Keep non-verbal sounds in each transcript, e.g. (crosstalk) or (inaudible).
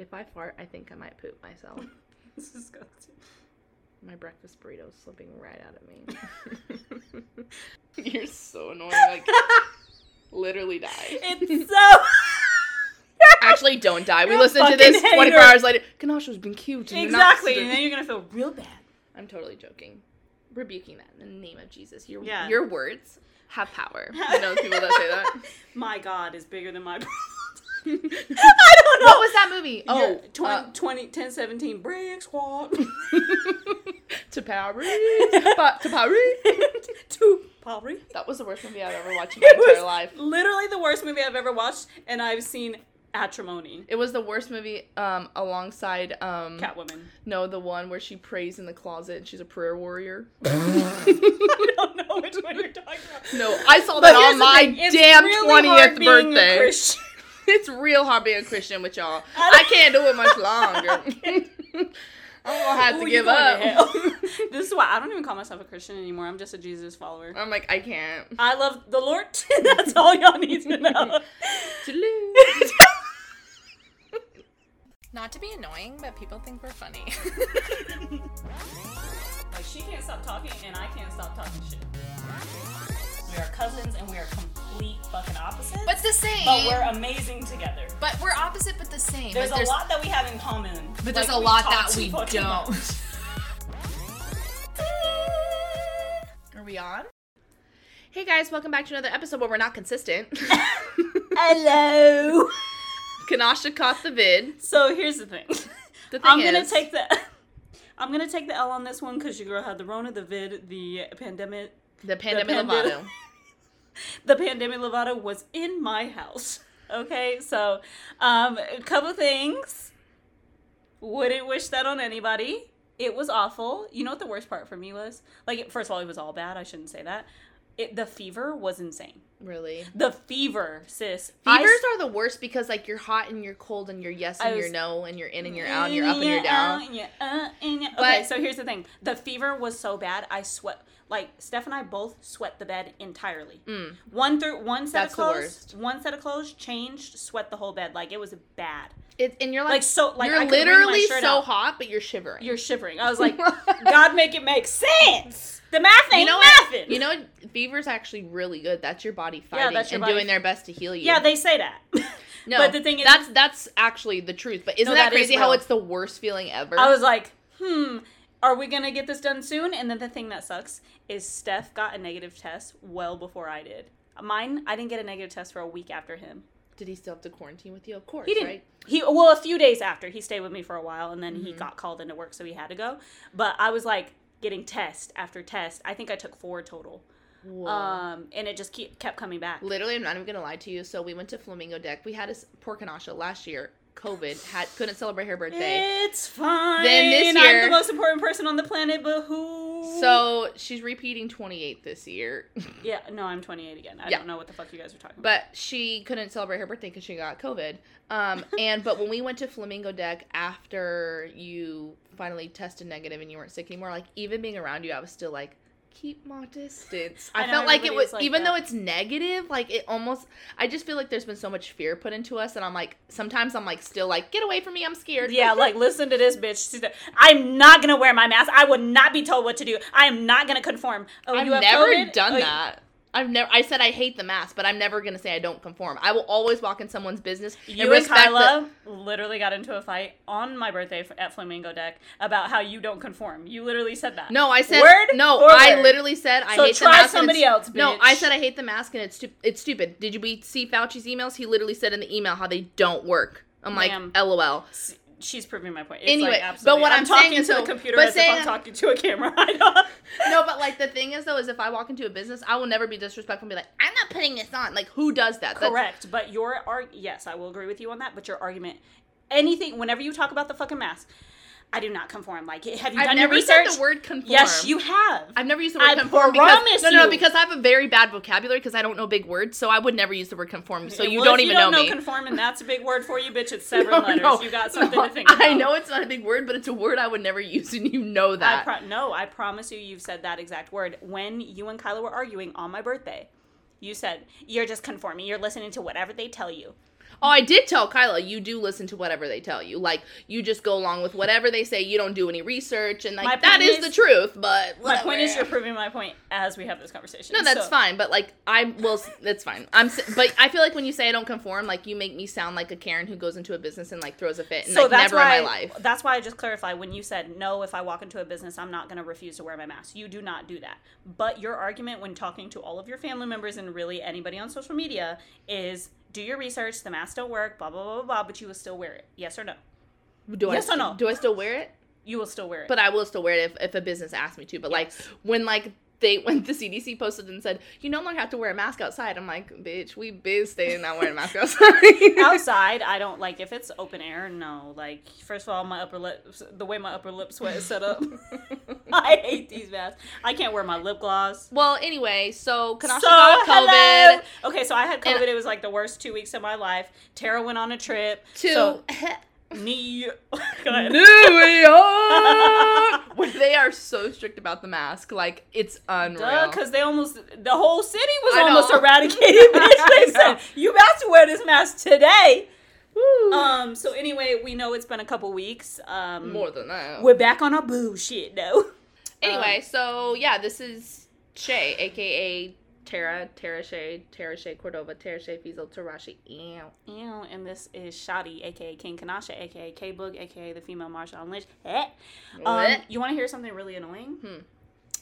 If I fart, I think I might poop myself. (laughs) This is disgusting. My breakfast burrito's slipping right out of me. (laughs) You're so annoying. Like, (laughs) literally die. It's so. Actually, don't die. We listened to this 24 hater. hours later. Kanasha's been cute. and exactly, and then you're gonna feel real bad. I'm totally joking. Rebuking that in the name of Jesus. Your Yeah. your words have power. You know people that say that. My God is bigger than my. (laughs) I don't know. What was that movie? Oh, Oh, 20, uh, 20, 10, 17, break squad. (laughs) to Paris, Pa- to Paris. (laughs) to Paris. That was the worst movie I've ever watched in my It entire life. literally the worst movie I've ever watched, and I've seen Acrimony. It was the worst movie um, alongside um, Catwoman. no the one where she prays in the closet and she's a prayer warrior. I don't know which one you're talking about. No, I saw that on my damn twentieth birthday. It's real hard being a Christian with y'all. I I can't do it much (laughs) longer. I'm gonna have Ooh, to give up. to (laughs) (laughs) this is why I don't even call myself a Christian anymore. I'm just a Jesus follower. I'm like I can't. I love the Lord. That's all y'all need to know. Not to be annoying, but people think we're funny. like she can't stop talking, and I can't stop talking shit. We are cousins, and we are complete fucking opposites. but the same. but we're amazing together. But we're opposite, but the same. There's, Like, a lot that we have in common, But there's a lot that we don't. (laughs) Are we on? Hey guys, welcome back to another episode where we're not consistent. (laughs) (laughs) Hello. Kanasha caught the vid. So here's the thing. The thing I'm gonna take the. I'm gonna take the L on this one because your girl had the Rona, the vid, the pandemic. The pandemic pandi- Lovato. (laughs) The pandemic Lovato was in my house. (laughs) Okay, so um, a couple things. Wouldn't wish that on anybody. It was awful. You know what the worst part for me was? Like, first of all, it was all bad. I shouldn't say that. It, the fever was insane. Really. The fever, sis. Fevers s- are the worst because like you're hot and you're cold and you're yes I and you're no and you're in and you're out and you're up and you're down. uh, yeah, uh, and yeah. Okay, But- so here's the thing: the fever was so bad, I sweat. Like Steph and I both sweat the bed entirely. Mm. One through one set That's of the clothes, one set of clothes changed, sweat the whole bed. Like it was bad. It, and you're like, Like so, like you're literally so out. hot, but you're shivering. You're shivering. I was (laughs) like, God, make it make sense. The math ain't you know what? mathing. You know, fever's actually really good. That's your body Yeah, fighting that's your and body doing f- their best to heal you. Yeah, they say that. (laughs) no, but the thing is, that's that's actually the truth. But isn't No, that that is crazy how it's the worst feeling ever? I was like, hmm, are we gonna get this done soon? And then the thing that sucks is Steph got a negative test well before I did. Mine, I didn't get a negative test for a week after him. Did he still have to quarantine with you? Of course, He didn't. right? He well, a few days after he stayed with me for a while, and then Mm-hmm. he got called into work, so he had to go. But I was like getting test after test. I think I took four total, Whoa. um, and it just keep, kept coming back. Literally, I'm not even gonna lie to you. So we went to Flamingo Deck. We had a poor Kanasha last year. COVID had couldn't celebrate her birthday. It's fine. Then this year, I'm the most important person on the planet, but who? So she's repeating 28 this year. (laughs) yeah, no, I'm 28 again. I Yeah. don't know what the fuck you guys are talking about. But she couldn't celebrate her birthday because she got COVID. Um, (laughs) and but when we went to Flamingo Deck after you finally tested negative and you weren't sick anymore, like even being around you, I was still like, keep my distance. I, I felt like it was like even that. though it's negative, like it almost. I just feel like there's been so much fear put into us, and I'm like sometimes I'm like still like get away from me, I'm scared. Yeah, like (laughs) listen to this bitch. I'm not gonna wear my mask. I would not be told what to do. I am not gonna conform. Oh, I've you have never COVID? done Oh, that. I've never. I said I hate the mask, but I'm never gonna say I don't conform. I will always walk in someone's business. You and Kyla literally got into a fight on my birthday at Flamingo Deck about how you don't conform. You literally said that. No, I said Word no. for I literally said I So hate the mask. and somebody it's- else, No. I said I hate the mask and it's stu- it's stupid. Did you we see Fauci's emails? He literally said in the email how they don't work. I'm like, Ma'am. lol. She's proving my point. It's Anyway, like, but what I'm talking saying is to so- the computer as if I'm talking to a camera. (laughs) No, but like the thing is though, is if I walk into a business, I will never be disrespectful and be like, I'm not putting this on. Like, who does that? That's- Correct, but your arg yes, I will agree with you on that. But your argument, anything, whenever you talk about the fucking mask, I do not conform. Like, have you I've done never your said research? the word conform. Yes, you have. I've never used the word I conform because promise no, no, no, because I have a very bad vocabulary because I don't know big words, so I would never use the word conform. So you Well, don't if even you don't know, know me. conform, and that's a big word for you, bitch. It's (laughs) several No, letters. no, you got (laughs) something no, to think about. I know it's not a big word, but it's a word I would never (laughs) use, and you know I that. pro- no, I promise you, you've said that exact word when you and Kyla were arguing on my birthday. You said you're just conforming. You're listening to whatever they tell you. Oh, I did tell Kyla, you do listen to whatever they tell you. Like, you just go along with whatever they say. You don't do any research. And, like, that is, is- the truth, but. My point is, you're proving my point as we have this conversation. No, that's So- fine. But, like, I will. That's fine. I'm. But I feel like when you say I don't conform, like, you make me sound like a Karen who goes into a business and, like, throws a fit. And, So like, that's never why in my life. that's why I just clarified when you said no. If I walk into a business, I'm not going to refuse to wear my mask. You do not do that. But your argument when talking to all of your family members and really anybody on social media is do your research. The masks don't work. Blah blah blah blah. blah but you will still wear it. Yes or no? Do Yes I, or no? Do I still wear it? You will still wear it. But I will still wear it if, if a business asks me to. But like when like they (laughs) when the CDC posted and said you no longer have to wear a mask outside, I'm like, bitch, we been staying not wearing a mask (laughs) outside. (laughs) outside i don't like if it's open air no like first of all my upper lip the way my upper lip sweat is set up (laughs) i hate these masks i can't wear my lip gloss well, anyway, so Kanasha so got COVID. hello. okay so i had And- covid it was like the worst two weeks of my life tara went on a trip To so (laughs) New. (laughs) New York, they are so strict about the mask, like it's unreal. because they almost the whole city was I know. almost eradicated. Bitch, I they said you about to wear this mask today. Woo. Um. So anyway, we know it's been a couple weeks. Um. More than that. We're back on our bullshit though. Anyway, so yeah, this is Shea, aka Tara, Tara Shay, Tara Shay Cordova, Tara Shay Fiesel, Tarashi. Ew. Ew, and this is Shawty, aka King Kanasha, aka K Book, aka the female Marshawn Lynch. Eh. Um, What? you want to hear something really annoying? Hmm.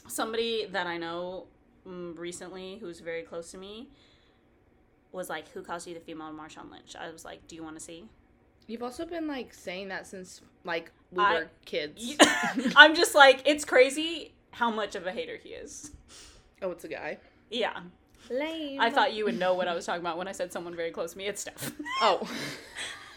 Somebody that I know mm, recently, who's very close to me, was like, "Who calls you the female Marshawn Lynch?" I was like, "Do you want to see?" You've also been like saying that since like we I- were kids. You- (laughs) I'm just like, it's crazy how much of a hater he is. oh, it's a guy. Yeah, Lame. I thought you would know what I was talking about when I said someone very close to me. It's Steph. Oh. (laughs) (laughs)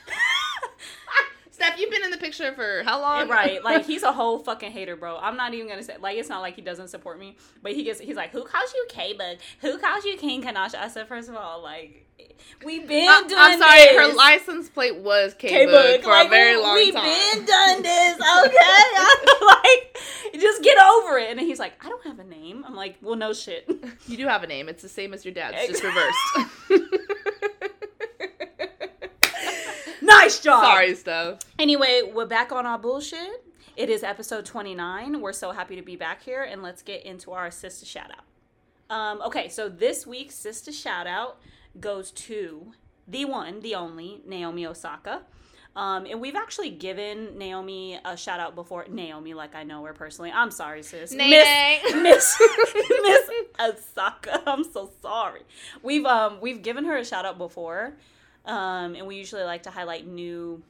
Steph, you've been in the picture for how long? Eh, right (laughs) like he's a whole fucking hater bro i'm not even gonna say like it's not like he doesn't support me but he gets he's like who calls you k-bug who calls you king kanasha i said first of all like we've been I- doing I'm sorry, this. her license plate was K K-Bug, for like, a very long we've time. been done (laughs) this okay (laughs) like just get over it and he's like i don't have a name i'm like well no shit You do have a name. It's the same as your dad's, just reversed. Nice job sorry, Steph. Anyway, we're back on our bullshit. It is episode 29. We're so happy to be back here, and let's get into our sister shout out. Um, okay, so this week's sister shout out goes to the one, the only, Naomi Osaka. Um, and we've actually given Naomi a shout out before. Naomi, like I know her personally. I'm sorry, sis. Nay, Miss, nay. (laughs) Miss Miss Osaka. I'm so sorry. We've um we've given her a shout out before. Um, and we usually like to highlight new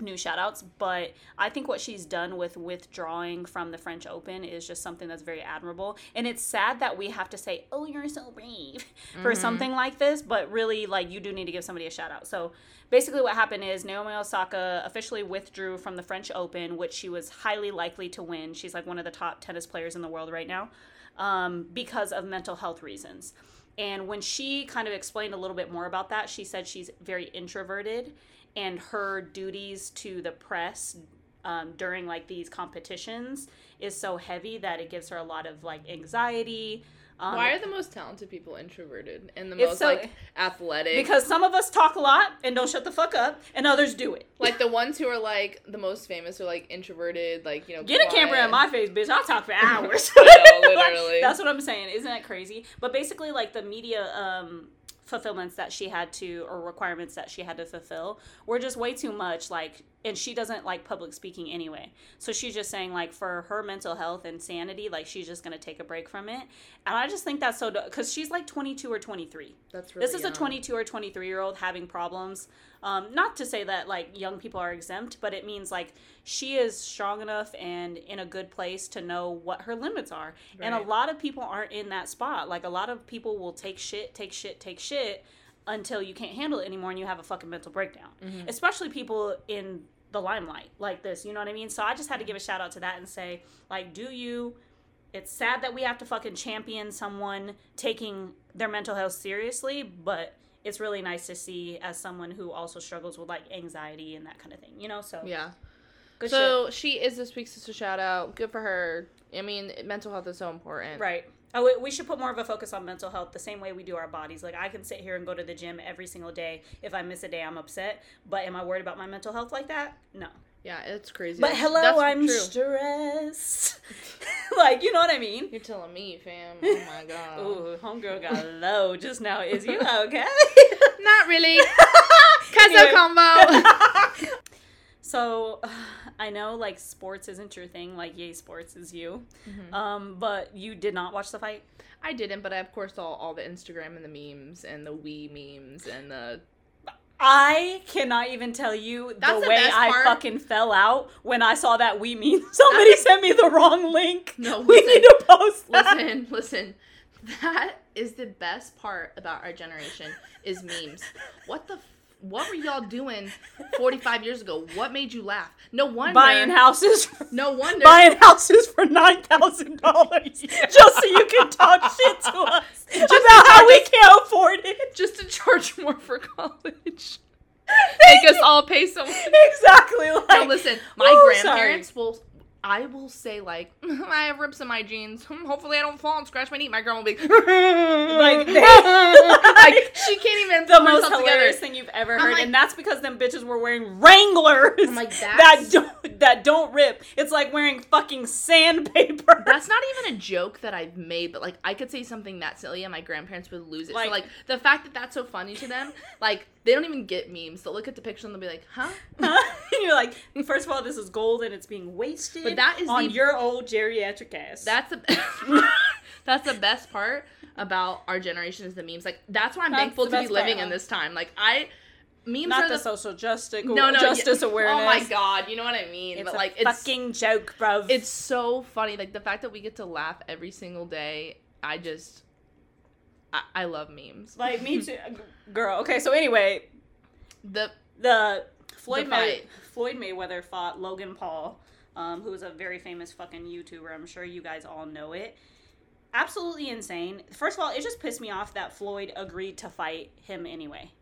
new shout outs but i think what she's done with withdrawing from the french open is just something that's very admirable. And it's sad that we have to say oh you're so brave (laughs) for something like this but really like you do need to give somebody a shout out so basically what happened is naomi osaka officially withdrew from the french open which she was highly likely to win. She's like one of the top tennis players in the world right now um, because of mental health reasons and when she kind of explained a little bit more about that, she said she's very introverted and her duties to the press um, during like these competitions is so heavy that it gives her a lot of like anxiety. Um, Why are the most talented people introverted and the most so- like athletic? because some of us talk a lot and don't shut the fuck up, and others do it. like the ones who are like the most famous are like introverted, like you know. Get a camera in my face, bitch. I'll talk for (laughs) hours. (laughs) Literally. That's what I'm saying. Isn't that crazy? But basically, like the media um, fulfillments that she had to, or requirements that she had to fulfill, were just way too much. Like, and she doesn't like public speaking anyway. So she's just saying, like, for her mental health and sanity, like, she's just going to take a break from it. And I just think that's so, because she's like 22 or 23 That's really this is a 22 or 23 year old having problems um, not to say that like young people are exempt but it means like she is strong enough and in a good place to know what her limits are. And a lot of people aren't in that spot. Like a lot of people will take shit take shit take shit until you can't handle it anymore and you have a fucking mental breakdown. Mm-hmm. especially people in the limelight like this you know what i mean? So i just had to give a shout out to that and say like do you it's sad that we have to fucking champion someone taking their mental health seriously, but it's really nice to see as someone who also struggles with like anxiety and that kind of thing, you know? So, Yeah. good so she is this week's sister shout out. Good for her. I mean, mental health is so important. Right. Oh, we should put more of a focus on mental health the same way we do our bodies. Like I can sit here and go to the gym every single day. If I miss a day, I'm upset. But am I worried about my mental health like that? No. Yeah, it's crazy. But hello, that's I'm true. stressed. (laughs) like you know what I mean? You're telling me, fam. Oh my (laughs) god. Ooh, homegirl got low just now. Is you (laughs) okay? Not really. Anyway. combo. So (sighs) I know like sports isn't your thing, like yay sports is you. Um, but you did not watch the fight? I didn't, but I of course saw all the Instagram and the memes and the Wii memes and the. I cannot even tell you That's the the way I part. fucking fell out when I saw that we mean somebody sent me the wrong link. No, we need to post that. Listen, listen. That is the best part about our generation is memes. What the. What were y'all doing 45 years ago? What made you laugh? No wonder. Buying houses, No wonder. buying houses for nine thousand dollars just so you can talk shit to us about how we can't afford it. just to charge more for college. Make us all pay so much. Exactly. Like, No, listen, my Oh, grandparents will. I will say like (laughs) I have rips in my jeans. (laughs) Hopefully I don't fall and scratch my knee. My grandma will be (laughs) like like, she can't even the most hilarious together. thing you've ever heard, like- and that's because them bitches were wearing Wranglers I'm like, that don't that don't rip. It's like wearing fucking sandpaper. That's not even a joke that I've made, but like I could say something that silly and my grandparents would lose it. Like- so like the fact that that's so funny to them, like they don't even get memes. They'll look at the picture and they'll be like, "Huh?" (laughs) and you're like, first of all, this is gold and it's being wasted. But that is on the- your old geriatric ass. That's the (laughs) (laughs) that's the best part about our generation is the memes. Like that's why I'm That's thankful to be best part, living in this time. Like I memes not are the, the, social justice no no justice yeah. awareness. Oh my god, you know what I mean? It's but a like it's fucking joke, bro. it's so funny. Like the fact that we get to laugh every single day. I just I, I love memes. like me (laughs) too, girl. Okay, so anyway, The the Floyd The May- Floyd Mayweather fought Logan Paul, um, who is a very famous fucking YouTuber. I'm sure you guys all know it. Absolutely insane. First of all, it just pissed me off that Floyd agreed to fight him anyway.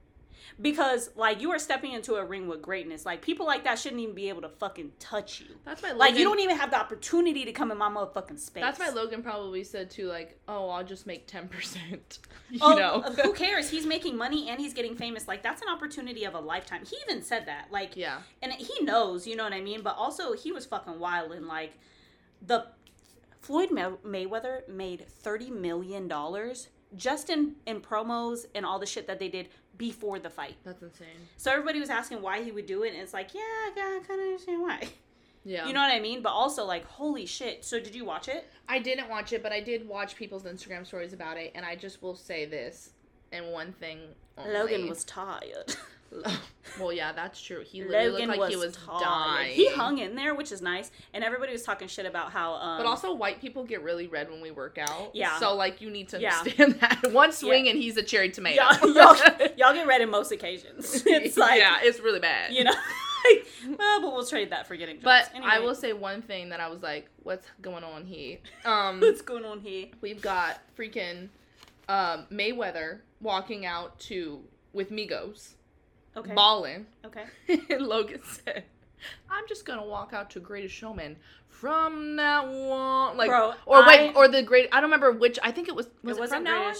Because like you are stepping into a ring with greatness. Like people like that shouldn't even be able to fucking touch you. that's my Logan, Like you don't even have the opportunity to come in my motherfucking space. That's why Logan probably said too, like, "Oh, I'll just make ten percent." (laughs) You Oh, know, who (laughs) cares? He's making money and he's getting famous. Like that's an opportunity of a lifetime. He even said that. Like yeah. and he knows, you know what I mean. But also, he was fucking wild and like the Floyd May- Mayweather made thirty million dollars just in in promos and all the shit that they did before the fight. That's insane. So everybody was asking why he would do it, and it's like, yeah, I kind of understand why. Yeah. You know what I mean? But also, like, holy shit. So did you watch it? I didn't watch it, but I did watch people's Instagram stories about it, and I just will say this and one thing. Only. Logan was tired. (laughs) (laughs) Well, yeah, that's true. He literally Logan looked like he was was tired. dying. He hung in there, which is nice. And everybody was talking shit about how. Um, But also, white people get really red when we work out. Yeah. So, like, you need to Yeah. understand (laughs) that. One swing and he's a cherry tomato. y'all, (laughs) y'all, y'all get red in most occasions. It's like, yeah, it's really bad. you know. well, but we'll trade that for getting jobs. But Anyway, I will say one thing that I was like, "What's going on here?" Um, What's going on here? we've got freaking um, Mayweather walking out to with Migos, Okay. balling, Okay. and (laughs) Logan said, "I'm just gonna walk out to Greatest Showman from now on." Like, Bro, or wait, or the great. I don't remember which. I think it was. Was it it, wasn't from now on?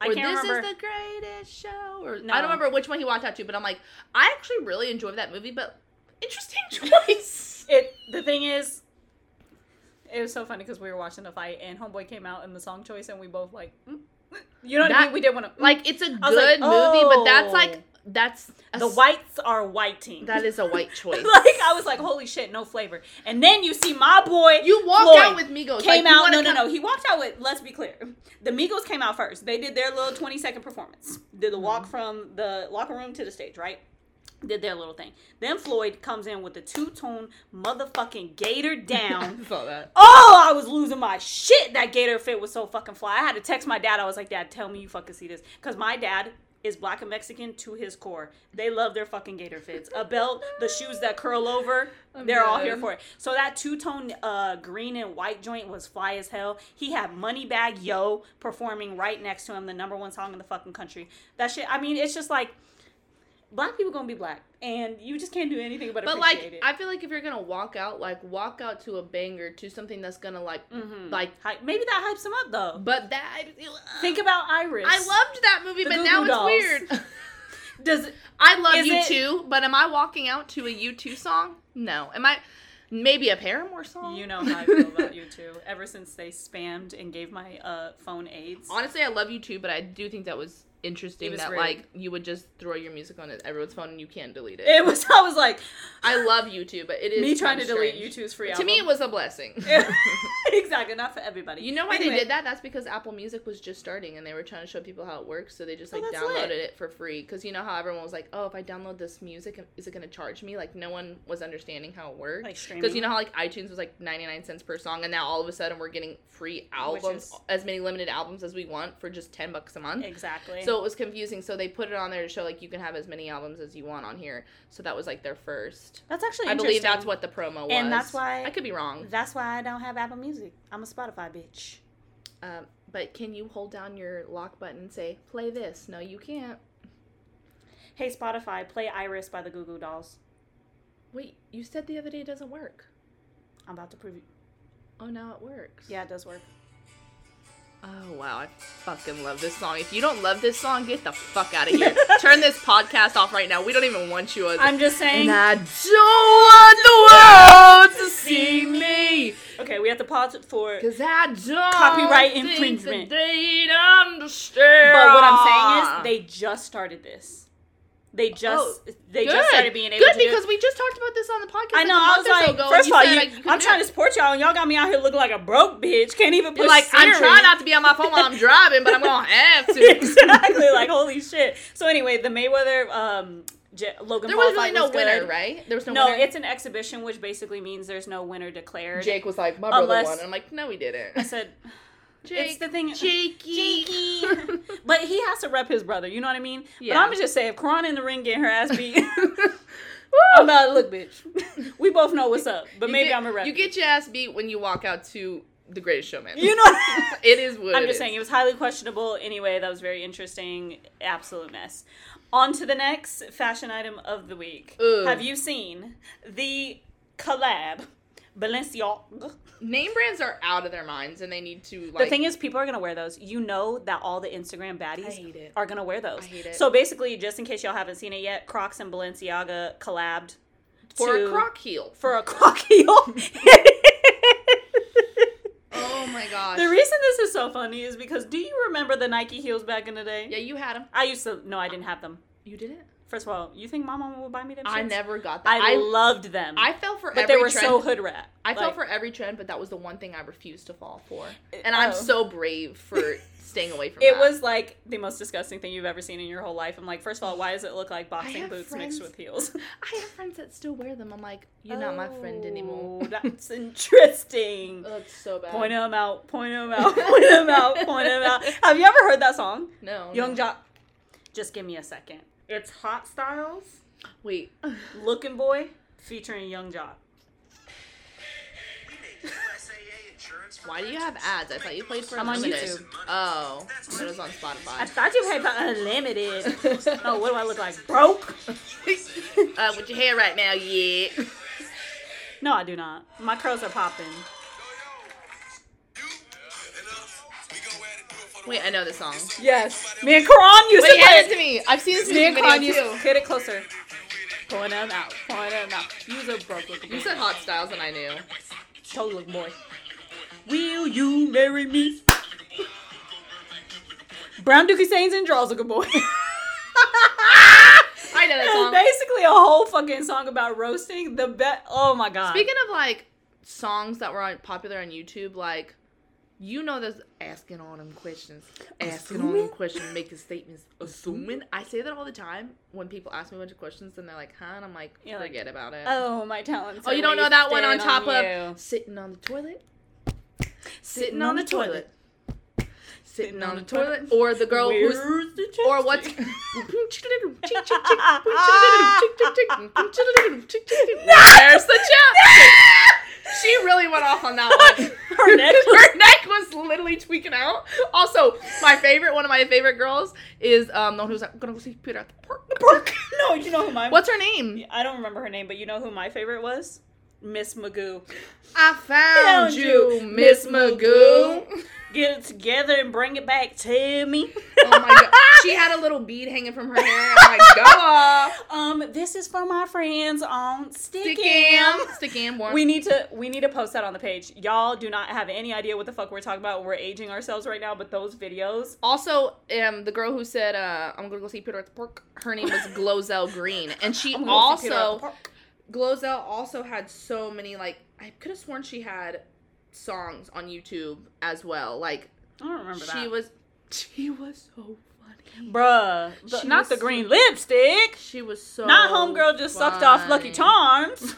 I or can't this remember. is the greatest show. Or No. I don't remember which one he walked out to, but I'm like, I actually really enjoyed that movie. But interesting (laughs) choice. It. The thing is, it was so funny because we were watching the fight and Homeboy came out in the song choice and we both like, mm, you know what I mean? We did want to like it's a was like, good movie, but that's oh. like that's The s- whites are whiting. That is a white (laughs) choice. like I was like, holy shit, no flavor. And then you see my boy. you walked Floyd out with Migos. Came like, out. No, no, come- no. He walked out with. Let's be clear. The Migos came out first. They did their little twenty second performance. Did the walk Mm-hmm. from the locker room to the stage, right? Did their little thing. Then Floyd comes in with the two tone motherfucking gator (laughs) down. I saw that. Oh, I was losing my shit. That gator fit was so fucking fly. I had to text my dad. I was like, Dad, tell me you fucking see this. Because my dad is black and Mexican to his core. They love their fucking gator fits. A belt, the shoes that curl over, I'm they're all here for it. So that two tone uh, green and white joint was fly as hell. He had Moneybagg Yo performing right next to him, the number one song in the fucking country. That shit, I mean, it's just like, black people gonna be black. And you just can't do anything but appreciate it. But like, it. I feel like if you're gonna walk out, like walk out to a banger, to something that's gonna like, Mhm. like. Hy- maybe that hypes them up though. But that Think about Iris. I loved that movie, The but Goo now Goo it's Dolls. weird. (laughs) Does I love you it- too, but am I walking out to a U2 song? No. Am I? Maybe a Paramore song. you know how I feel about U2. Ever since they spammed and gave my uh, phone AIDS. Honestly, I love U2, but I do think that was interesting that rude. like you would just throw your music on everyone's phone and you can't delete it. It was. I was like, I love U2, but it is me trying to kinda delete. U2's free To me, it was a blessing. (laughs) (laughs) exactly not for everybody. You know why Anyway, they did that? That's because Apple Music was just starting and they were trying to show people how it works, so they just Oh, like that's downloaded lit. it for free. Because you know how everyone was like, "Oh, if I download this music, is it going to charge me?" Like no one was understanding how it worked. Like. Because you know how like iTunes was like ninety nine cents per song, and now all of a sudden we're getting free albums, is- as many limited albums as we want for just ten bucks a month. Exactly. So it was confusing. So they put it on there to show like you can have as many albums as you want on here. So that was like their first. that's actually. I believe that's what the promo was, And that's why- I could be wrong. That's why I don't have Apple Music. I'm a Spotify bitch. Um, but can you hold down your lock button and say play this? No, you can't. Hey Spotify, play Iris by the Goo Goo Dolls. Wait, you said the other day it doesn't work. I'm about to prove you. Oh, now it works. Yeah, it does work. Oh wow, I fucking love this song. If you don't love this song, get the fuck out of here. (laughs) Turn this podcast off right now. We don't even want you. As I'm just saying. and I don't want the world to see me, Okay, we have to pause it for. cause I don't Copyright infringement. They'd understand. But what I'm saying is, they just started this. They just Oh, they good. just started being able good to do because we just talked about this on the podcast. I like know. a I was like, ago, first of all, you, you I'm trying it. to support y'all, and y'all got me out here looking like a broke bitch. Can't even push like, I'm trying not to be on my phone while I'm (laughs) driving, but I'm gonna have to. (laughs) exactly. Like holy shit. So anyway, the Mayweather um J- Logan There Paul was really no was winner, right? There was no, No, winner. it's an exhibition, which basically means there's no winner declared. Jake was like, my brother Unless- won. And I'm like, no, he didn't. I said, (laughs) Jake, it's the thing. Jakey. Jakey. (laughs) but he has to rep his brother. You know what I mean? But I'm gonna just say, if Karan in the ring getting her ass beat, (laughs) I'm about to look, bitch. we both know what's up, but You maybe get- I'm a rep. You get your ass beat when you walk out to the Greatest Showman. You know. (laughs) it is what I'm just is. saying it was highly questionable. Anyway, that was very interesting. Absolute mess. On to the next fashion item of the week. Have you seen the collab Balenciaga? Name brands are out of their minds, and they need to like. the thing is, people are gonna wear those. You know that all the Instagram baddies I hate it. are gonna wear those. I hate it. So basically, just in case y'all haven't seen it yet, Crocs and Balenciaga collabed for to- a croc heel. for a croc heel. (laughs) Oh my gosh. The reason this is so funny is because do you remember the Nike heels back in the day? yeah, you had them. I used to. No, I didn't have them. You did it. First of all, you think my mom would buy me them? I never got that. I, I loved them. I fell for every trend. but every they were trend. so hood rat. I fell for every trend, but that was the one thing I refused to fall for. And I'm oh. so brave for (laughs) staying away from It that. was like the most disgusting thing you've ever seen in your whole life. I'm like, first of all, why does it look like boxing boots friends- mixed with heels? (laughs) I have friends that still wear them. I'm like, you're not my friend anymore. Oh, That's interesting. (laughs) That's so bad. Point them out. Point them out. Point them out. Point them out. Have you ever heard that song, No. Young no. Jock? Just give me a second. It's Hotstylz, Wait. Looking Boy, featuring Yung Joc. Why do you have ads? I thought you played for I'm on Unlimited. YouTube. Oh, but it was on Spotify. I thought you paid for unlimited. (laughs) oh, what do I look like? Broke? uh, with your hair right now, yeah. No, I do not. My curls are popping. Wait, I know this song. Yes. Me and Karan used Wait, to play hand it. it to me. I've seen this Me music and Karan video used too. to get it closer. Point them out. Point them out. Use a broke looking You boy. said Hotstylz, and I knew. Total looking boy. Will you marry me? Brown Dookie Saints and Draws looking boy. (laughs) I know that song. basically a whole fucking song about roasting the bet. Oh my god. Speaking of like songs that were on, popular on YouTube, like you know, there's asking all them questions, asking all them questions, making statements, (laughs) assuming. I say that all the time when people ask me a bunch of questions, and they're like, "Huh?" and I'm like, You're like, "Forget about it." oh my talents. Oh, you don't know that one on top you. of sitting on the toilet, sitting on the toilet, sitting on the toilet, or the girl who's the or what's? (laughs) Where's the chapstick? (laughs) She really went off on that one. (laughs) Her neck (laughs) was- Her neck was literally tweaking out. Also, my favorite, one of my favorite girls is um the one who's like, gonna go see Peter at the park. Park. (laughs) No, you know who my What's her name? I don't remember her name, but you know who my favorite was? Miss Magoo. I found Found you, Miss Miss Magoo. Get it together and bring it back to me. (laughs) Oh my god, she had a little bead hanging from her hair. I'm like, go (laughs) off. Um, this is for my friends on Stickam, Stickam. One. We need to we need to post that on the page. Y'all do not have any idea what the fuck we're talking about. We're aging ourselves right now, but those videos. Also, um, the girl who said, uh, "I'm gonna go see Peter at the park," her name was Glozell Green, and she (laughs) I'm gonna see Peter at the also. Glozell also had so many like I could have sworn she had songs on YouTube as well. Like I don't remember she that. was, she was so funny. Bruh, the- not the so- green lipstick. She was so Not homegirl just sucked off Lucky funny. Charms.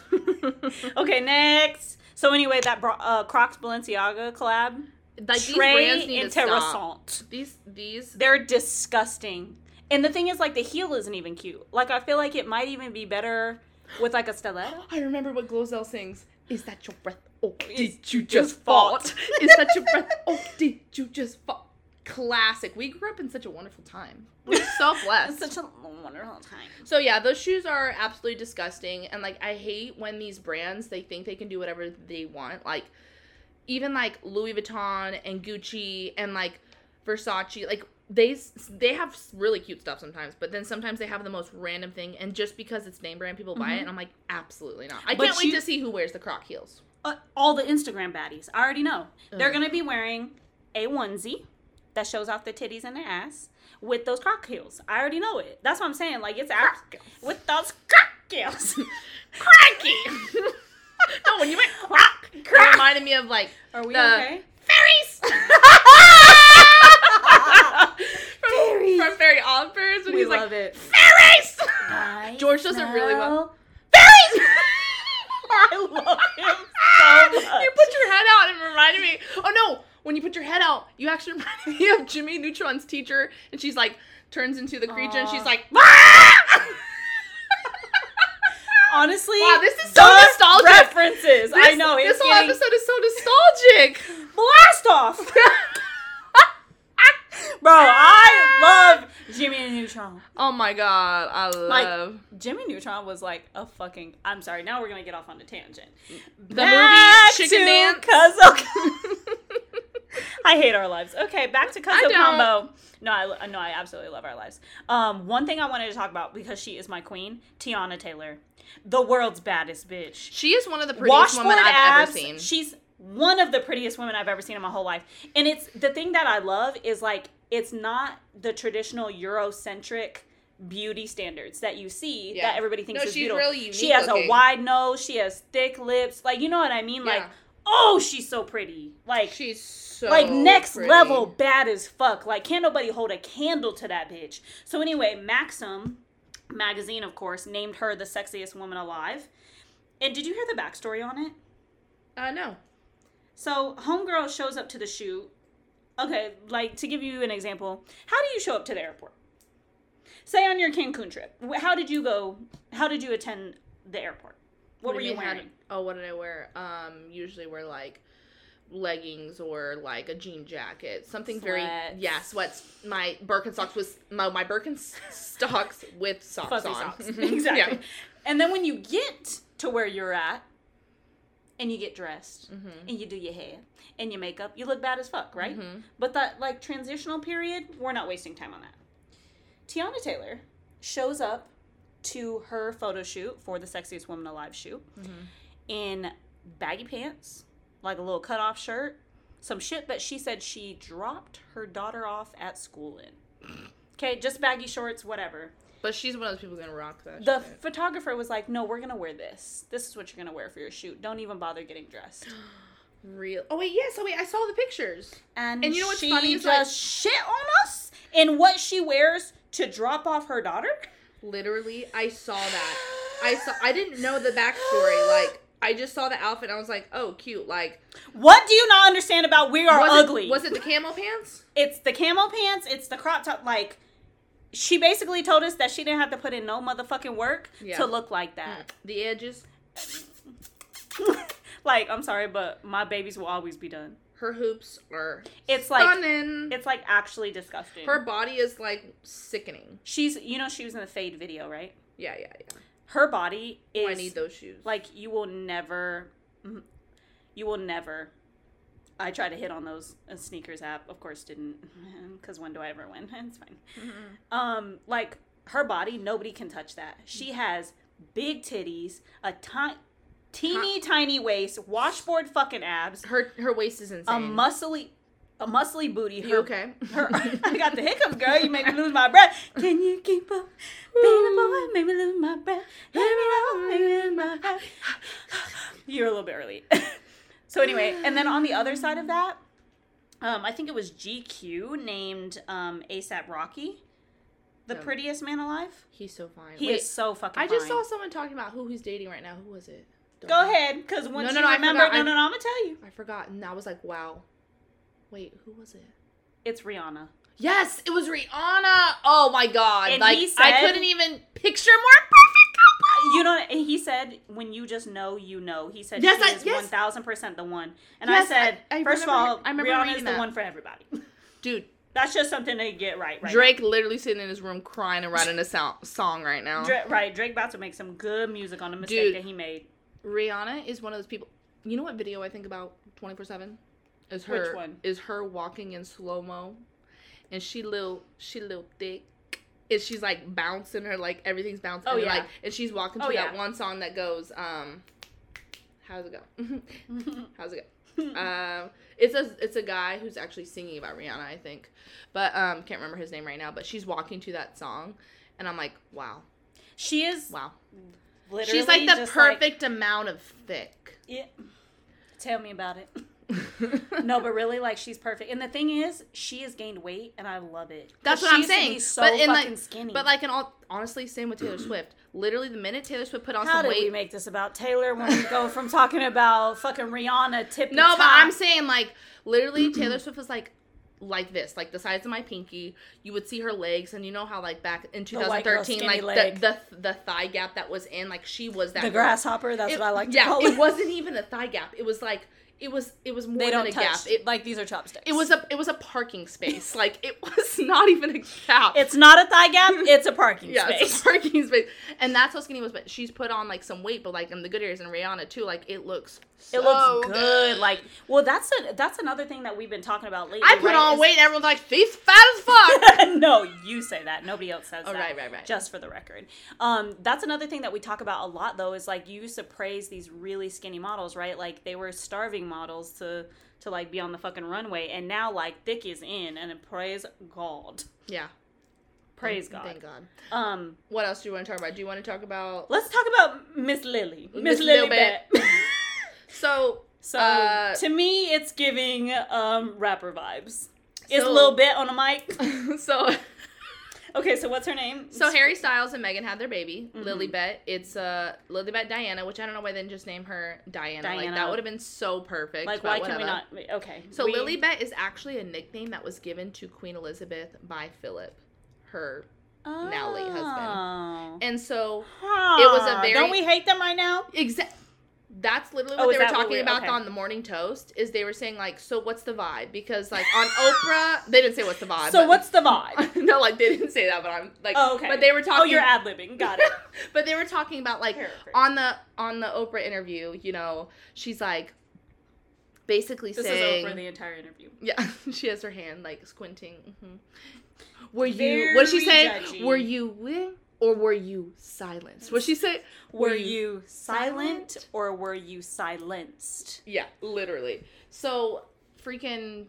(laughs) okay, next. So anyway, that uh, Crocs Balenciaga collab. like these brands Trey. Terrasant. These these They're disgusting. And the thing is, like, the heel isn't even cute. Like, I feel like it might even be better with like a stiletto. (gasps) I remember what Glozell sings. Is that your breath? Oh, did you just fart? Is that your breath? (laughs) Oh, did you just fart? Classic. We grew up in such a wonderful time. We're (laughs) so It's blessed. such a wonderful time. So yeah, those shoes are absolutely disgusting, and like I hate when these brands they think they can do whatever they want. Like even like Louis Vuitton and Gucci and like Versace, like they they have really cute stuff sometimes, but then sometimes they have the most random thing, and just because it's name brand, people buy it, mm-hmm. and I'm like, absolutely not. I But can't wait to see who wears the Croc heels. Uh, all the Instagram baddies. I already know. They're gonna be wearing a onesie that shows off their titties and their ass with those croc heels. I already know it. That's what I'm saying. Like it's out with those croc heels. (laughs) Cracky. (laughs) no, when you went croc, it reminded me of like Are we the okay? fairies. (laughs) from, Fairies. from Fairy Oddbirds when We he's love like it. fairies. I George does it really well. Fairies. I love him so much. (laughs) You put your head out and reminded me. Oh no! When you put your head out, you actually (laughs) reminded me of Jimmy Neutron's teacher, and she's like turns into the creature, and she's like. "Ah!" (laughs) Honestly, Wow, this is so nostalgic. References. I This- know. It's this whole getting episode is so nostalgic. blast off. Bro, I love Jimmy Neutron. oh my god, I Like, love Jimmy Neutron was like a fucking. I'm sorry. Now we're gonna get off on a tangent. the Back movie Chicken Dance. Cuzzo- (laughs) (laughs) I hate our lives. Okay, back to Cuzzo combo. No, I no, I absolutely love our lives. Um, one thing I wanted to talk about because she is my queen, Teyana Taylor, the world's baddest bitch. She is one of the prettiest Washboard women I've abs. ever seen. She's one of the prettiest women I've ever seen in my whole life. And it's the thing that I love is like it's not the traditional Eurocentric beauty standards that you see Yeah. that everybody thinks No, is she's beautiful. really she unique has a wide nose, she has thick lips. Like you know what I mean? Like oh, she's so pretty. Like She's so like next pretty. level bad as fuck. Like can't nobody hold a candle to that bitch. So anyway, Maxim magazine, of course, named her the sexiest woman alive. And did you hear the backstory on it? Uh, no. So homegirl shows up to the shoot. Okay, like to give you an example, how do you show up to the airport? Say on your Cancun trip, how did you go? How did you attend the airport? What, do were you wearing? did- oh, what did I wear? Um, usually wear like leggings or like a jean jacket, something very Sweats. yeah, sweats. My Birkenstocks was my my Birkenstocks with socks Fuzzy on. socks, (laughs) exactly. Yeah. And then when you get to where you're at, and you get dressed, Mhm. and you do your hair and your makeup, you look bad as fuck, right? Mhm. But that like transitional period, we're not wasting time on that. Teyana Taylor shows up to her photo shoot for the sexiest woman alive shoot Mhm. in baggy pants, like a little cutoff shirt, some shit that she said she dropped her daughter off at school in. (sniffs) Okay, just baggy shorts, whatever. But she's one of those people gonna rock that. The shit. photographer was like, "No, we're gonna wear this. This is what you're gonna wear for your shoot. Don't even bother getting dressed." (gasps) real. Oh wait, yes. Oh wait, I saw the pictures. And, And you know what's she funny is, just shit on us in what she wears to drop off her daughter. Literally, I saw that. I saw. (gasps) I didn't know the backstory. Like, I just saw the outfit. and I was like, oh, cute. Like, What do you not understand about we are was ugly? It, was it the camo pants? It's the camo pants. It's the crop top. Like, she basically told us that she didn't have to put in no motherfucking work Yeah. to look like that. The edges. (laughs) like, I'm sorry, but my babies will always be done. Her hoops are It's like it's like actually disgusting. her body is like sickening. She's you know she was in the Fade video, right? Yeah, yeah, yeah. Her body is Oh, I need those shoes. like you will never mhm. you will never I tried to hit on those uh, sneakers app, of course didn't (laughs) cuz when do I ever win? (laughs) It's fine. Mhm. Um like her body nobody can touch that. She has big titties, a ti- teeny tiny waist, washboard fucking abs, her her waist is insane. a muscly a muscly booty. you okay? her, (laughs) I got the hiccups, girl. You make me lose my breath. Can you keep up, baby boy? Make me lose my breath. Let me know, make me lose my breath. You're a little bit early. So anyway, and then on the other side of that, um, I think it was GQ named um, ASAP Rocky, the No. prettiest man alive. He's so fine. He Wait, is so fucking. I just fine. saw someone talking about who he's dating right now. Who was it? Don't Go know. ahead, because once no, you no, I remember, no, no, no, I'm gonna tell you. I forgot, and I was like, wow. Wait, who was it? It's Rihanna. Yes, it was Rihanna. Oh my god! And like he I couldn't even picture more. You know, he said, "When you just know, you know." He said, Yes, "She I- is yes. one thousand percent the one." And Yes, I said, I- I first of all, I remember Rihanna is the that. one for everybody. (laughs) Dude, That's just something to get right. right Drake literally sitting in his room crying and writing a so- song right now. now. Dra- right, Drake about to make some good music on a mistake Dude. that he made. Rihanna is one of those people. You know what video I think about twenty four seven? Is her Which one? is her walking in slow mo, and she little she little thick, and she's like bouncing her like everything's bouncing. Oh, and, yeah. like and she's walking to Oh, that yeah. one song that goes um, how's it go? (laughs) how's it go? (laughs) um, it's a it's a guy who's actually singing about Rihanna, I think, but um, can't remember his name right now. But she's walking to that song, and I'm like, wow, she is wow. literally She's like the just like- perfect amount of thick. yeah. Tell me about it. (laughs) (laughs) No, but really, like she's perfect. And the thing is, she has gained weight, and I love it. That's what I'm used to be saying. So but in fucking like, skinny. but like in all honestly, same with Taylor Swift. Literally, the minute Taylor Swift put on how some did we make this about Taylor when we go from talking about fucking Rihanna tip? no, but I'm saying like literally, Taylor Swift was like like this, like the size of my pinky. You would see her legs, and you know how like back in 2013, skinny like the, the the thigh gap that was in, like she was that the girl. grasshopper. That's It- what I like to yeah, call it it. wasn't even a thigh gap. It was like it was it was more They than a touch. gap. It like these are chopsticks. it was a it was a parking space. (laughs) like it was not even a gap. It's not a thigh gap. (laughs) It's a parking Yeah, space. it's a parking (laughs) space, and that's how skinny was. But she's put on like some weight, but like in the good areas, and Rihanna too. Like it looks, it so looks good. Like, well, that's a that's another thing that we've been talking about lately. I put right, on is- weight, and everyone's like, she's fat as fuck. no, you say that. Nobody else says Oh, that. right, right, right. Just for the record. Um, that's another thing that we talk about a lot, though, is like you used to praise these really skinny models, right? Like they were starving models to to like be on the fucking runway, and now like thick is in, and praise God, yeah, praise God. Thank God. Um, What else do you want to talk about? Do you want to talk about? let's talk about Miss Lily, Miss Lily Lil Bet. (laughs) (laughs) So, so Uh, to me, it's giving um rapper vibes. It's a little bit on a mic. (laughs) so, Okay, so what's her name? so Harry Styles and Meghan had their baby, Mhm. Lilibet. It's uh Lilibet Diana, which I don't know why they didn't just name her Diana. Like Diana. that would have been so perfect. like, why can we not? Okay, So we- Lilibet is actually a nickname that was given to Queen Elizabeth by Philip, her. now late husband. Oh. And so it was a very- Don't we hate them right now? exact. That's literally Oh, they were talking we- about okay. on the Morning Toast. Is they were saying like, so what's the vibe? Because like on (laughs) Oprah, they didn't say what's the vibe. So but- what's the (laughs) vibe? no, like they didn't say that, but I'm like, Oh, okay. But they were talking. Oh, you're ad libbing. Got it. (laughs) but they were talking about like Paraphrase. on the on the Oprah interview. You know, she's like basically This saying, is Oprah the entire interview. Yeah, she has her hand like squinting. hmm Were you? Very what did she say? judgy. Were you with or were you silenced? What she say? Were you silent silent? or were you silenced? Yeah, literally. So freaking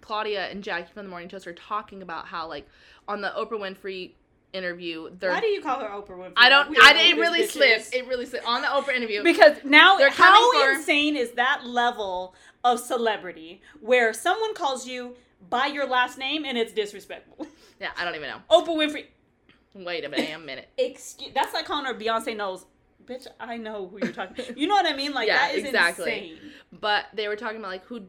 Claudia and Jackie from the Morning Toast are talking about how like on the Oprah Winfrey interview, they're. Why do you call her Oprah Winfrey? I don't. We don't I it really bitch slipped. It really slipped on the Oprah interview. Because now, They're how for- insane is that level of celebrity where someone calls you by your last name and it's disrespectful? yeah, I don't even know. Oprah Winfrey. Wait a minute, a minute. (laughs) Excuse. That's like calling her Beyonce Knowles. Bitch, I know who you're talking. You know what I mean? Like Yeah, that is exactly. insane. But they were talking about like who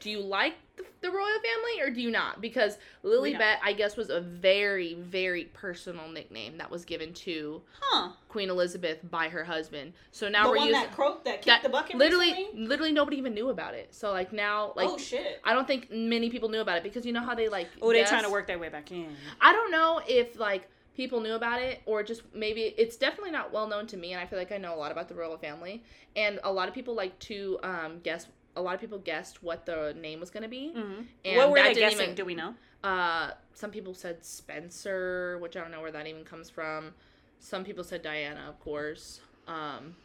do you like the, the royal family, or do you not? Because Lilibet, don't. I guess, was a very, very personal nickname that was given to Huh. Queen Elizabeth by her husband. So now the we're one using that croaked that kicked that the bucket literally, recently? literally nobody even knew about it. So like now, like oh shit. I don't think many people knew about it because you know how they like. Oh, they guess? trying to work their way back in. I don't know if like people knew about it or just maybe it's definitely not well known to me and I feel like I know a lot about the royal family and a lot of people like to um guess a lot of people guessed what the name was going to be. hmm And What were that they guessing? even- Do we know? Uh some people said Spencer, which I don't know where that even comes from. Some people said Diana, of course. Um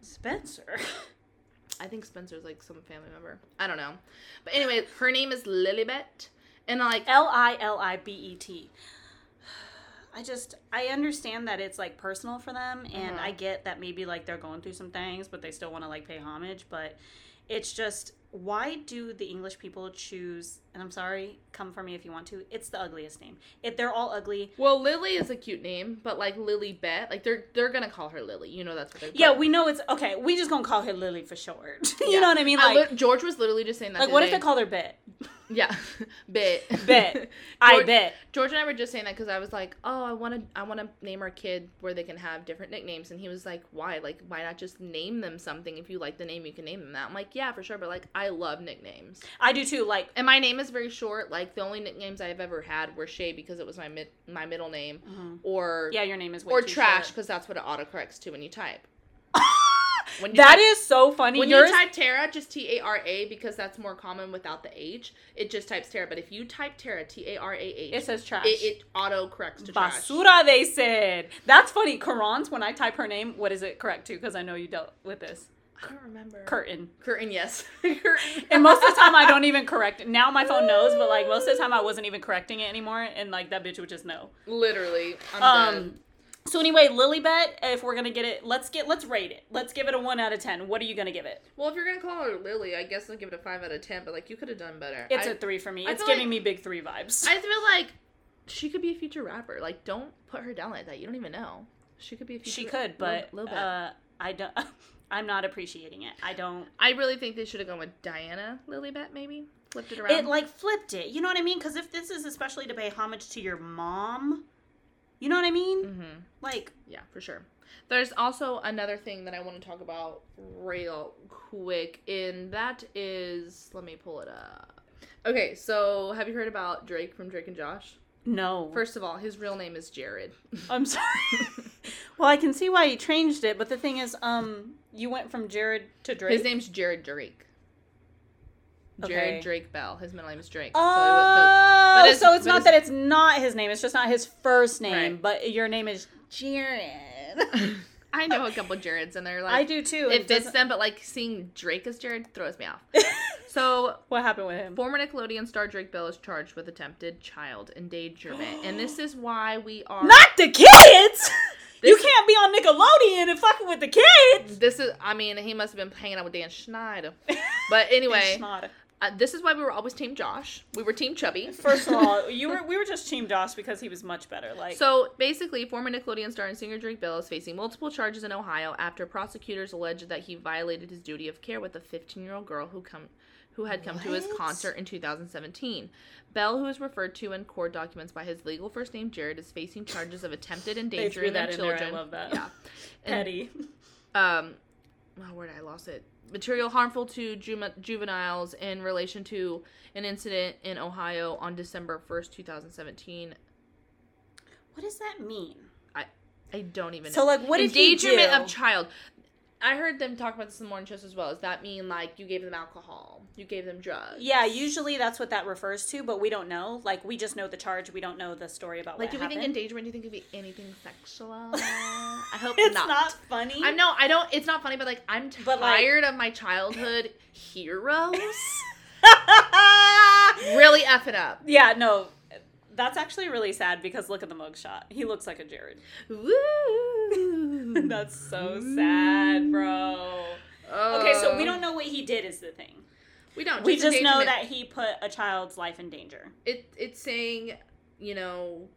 Spencer. (laughs) I think Spencer's like some family member. I don't know. But anyway, her name is Lilibet and like L I L I B T. I just I understand that it's like personal for them and Uh-huh. I get that maybe like they're going through some things but they still want to like pay homage but it's just why do the English people choose and I'm sorry come for me if you want to it's the ugliest name if they're all ugly Well, Lily is a cute name, but like Lily Bet, like they're they're gonna call her Lily. You know that's what they're. yeah we know it's okay we just gonna call her Lily for short (laughs) you Yeah. know what I mean I like George was literally just saying that. like the what if they call her Bet Yeah, (laughs) Bet. Bet. (laughs) I George- bet George and I were just saying that because I was like, oh, I want to, I want to name our kid where they can have different nicknames, and he was like, why? Like, why not just name them something? If you like the name, you can name them that. I'm like, yeah, for sure, but like, I love nicknames, I do too like and my name is very short. Like, the only nicknames I've ever had were Shay because it was my mid, my middle name, Mhm. or yeah your name is or trash because that's what it autocorrects to when you type. When you That type- is so funny. When Yours, you type Tara, just T A R A because that's more common without the H. It just types Tara. But if you type Tara, T A R A H, it says trash. it, it auto corrects to trash. Basura, they said. That's funny. Karan's, when I type her name, what is it correct to? Because I know you dealt with this. I don't remember. Curtain. Curtain, yes. (laughs) (laughs) Curtain. And most of the time, I don't even correct it. Now my phone (laughs) knows, but like most of the time, I wasn't even correcting it anymore. And like that bitch would just know. Literally, I'm. Um, so anyway, Lilibet, if we're gonna get it, let's get let's rate it. Let's give it a one out of ten. What are you gonna give it? Well, if you're gonna call her Lily, I guess I'll give it a five out of ten. But like, you could have done better. It's I, a three for me. I It's giving like- me big three vibes. I feel like she could be a future rapper. Like, don't put her down like that. You don't even know. She could be a future. she could, but little, bit. uh, I don't. (laughs) I'm not appreciating it. I don't. I really think they should have gone with Diana Lilibet. Maybe flipped it around. It like flipped it. You know what I mean? Because if this is especially to pay homage to your mom, you know what I mean? mm-hmm. Like, Yeah, for sure. There's also another thing that I want to talk about real quick, and that is let me pull it up. Okay, so have you heard about Drake from Drake and Josh? no. First of all, his real name is Jared. (laughs) I'm sorry. (laughs) well, I can see why he changed it, but the thing is, um, you went from Jared to Drake. His name's Jared Drake. Jared Okay. Drake Bell. His middle name is Drake. Oh, but it's- so it's not it's- that it's not his name. It's just not his first name, Right. but your name is Jared. (laughs) I know a couple (laughs) Jareds, and they're like I do too. It fits them, but like seeing Drake as Jared throws me off. (laughs) So what happened with him? Former Nickelodeon star Drake Bell is charged with attempted child endangerment, and this is why we are Not the kids. you can't be on Nickelodeon and fucking with the kids. This is, I mean, he must have been hanging out with Dan Schneider. But anyway, Schneider. Uh, this is why we were always Team Josh. We were Team Chubby. First of all, (laughs) you were we were just Team Josh because he was much better. Like So basically, former Nickelodeon star and singer Drake Bell is facing multiple charges in Ohio after prosecutors alleged that he violated his duty of care with a 15-year-old girl who come who had come to his concert in 2017. Bell, who is referred to in court documents by his legal first name Jared, is facing charges of attempted endangering of there. I children. love that. Yeah. (laughs) And, um oh, where did I lost it? Material harmful to ju- juveniles in relation to an incident in Ohio on December 1st, 2017. What does that mean? I I don't even So know. like, what did he endangerment do? of child. I heard them talk about this in the morning shows as well. Does that mean like you gave them alcohol? You gave them drugs? Yeah, usually that's what that refers to, but we don't know. Like we just know the charge. We don't know the story about Like, what do we think endangerment? Do you think it could be anything sexual? (laughs) I hope (laughs) it's not. not. funny. I know. I don't. It's not funny, but like I'm But, like- tired of my childhood (laughs) heroes really effing up. yeah, no. That's actually really sad because look at the mugshot. He looks like a Jared. Woo. (laughs) That's so sad, bro. Okay, so we don't know what he did is the thing. We don't. We just know that he put a child's life in danger. it it's saying, you know,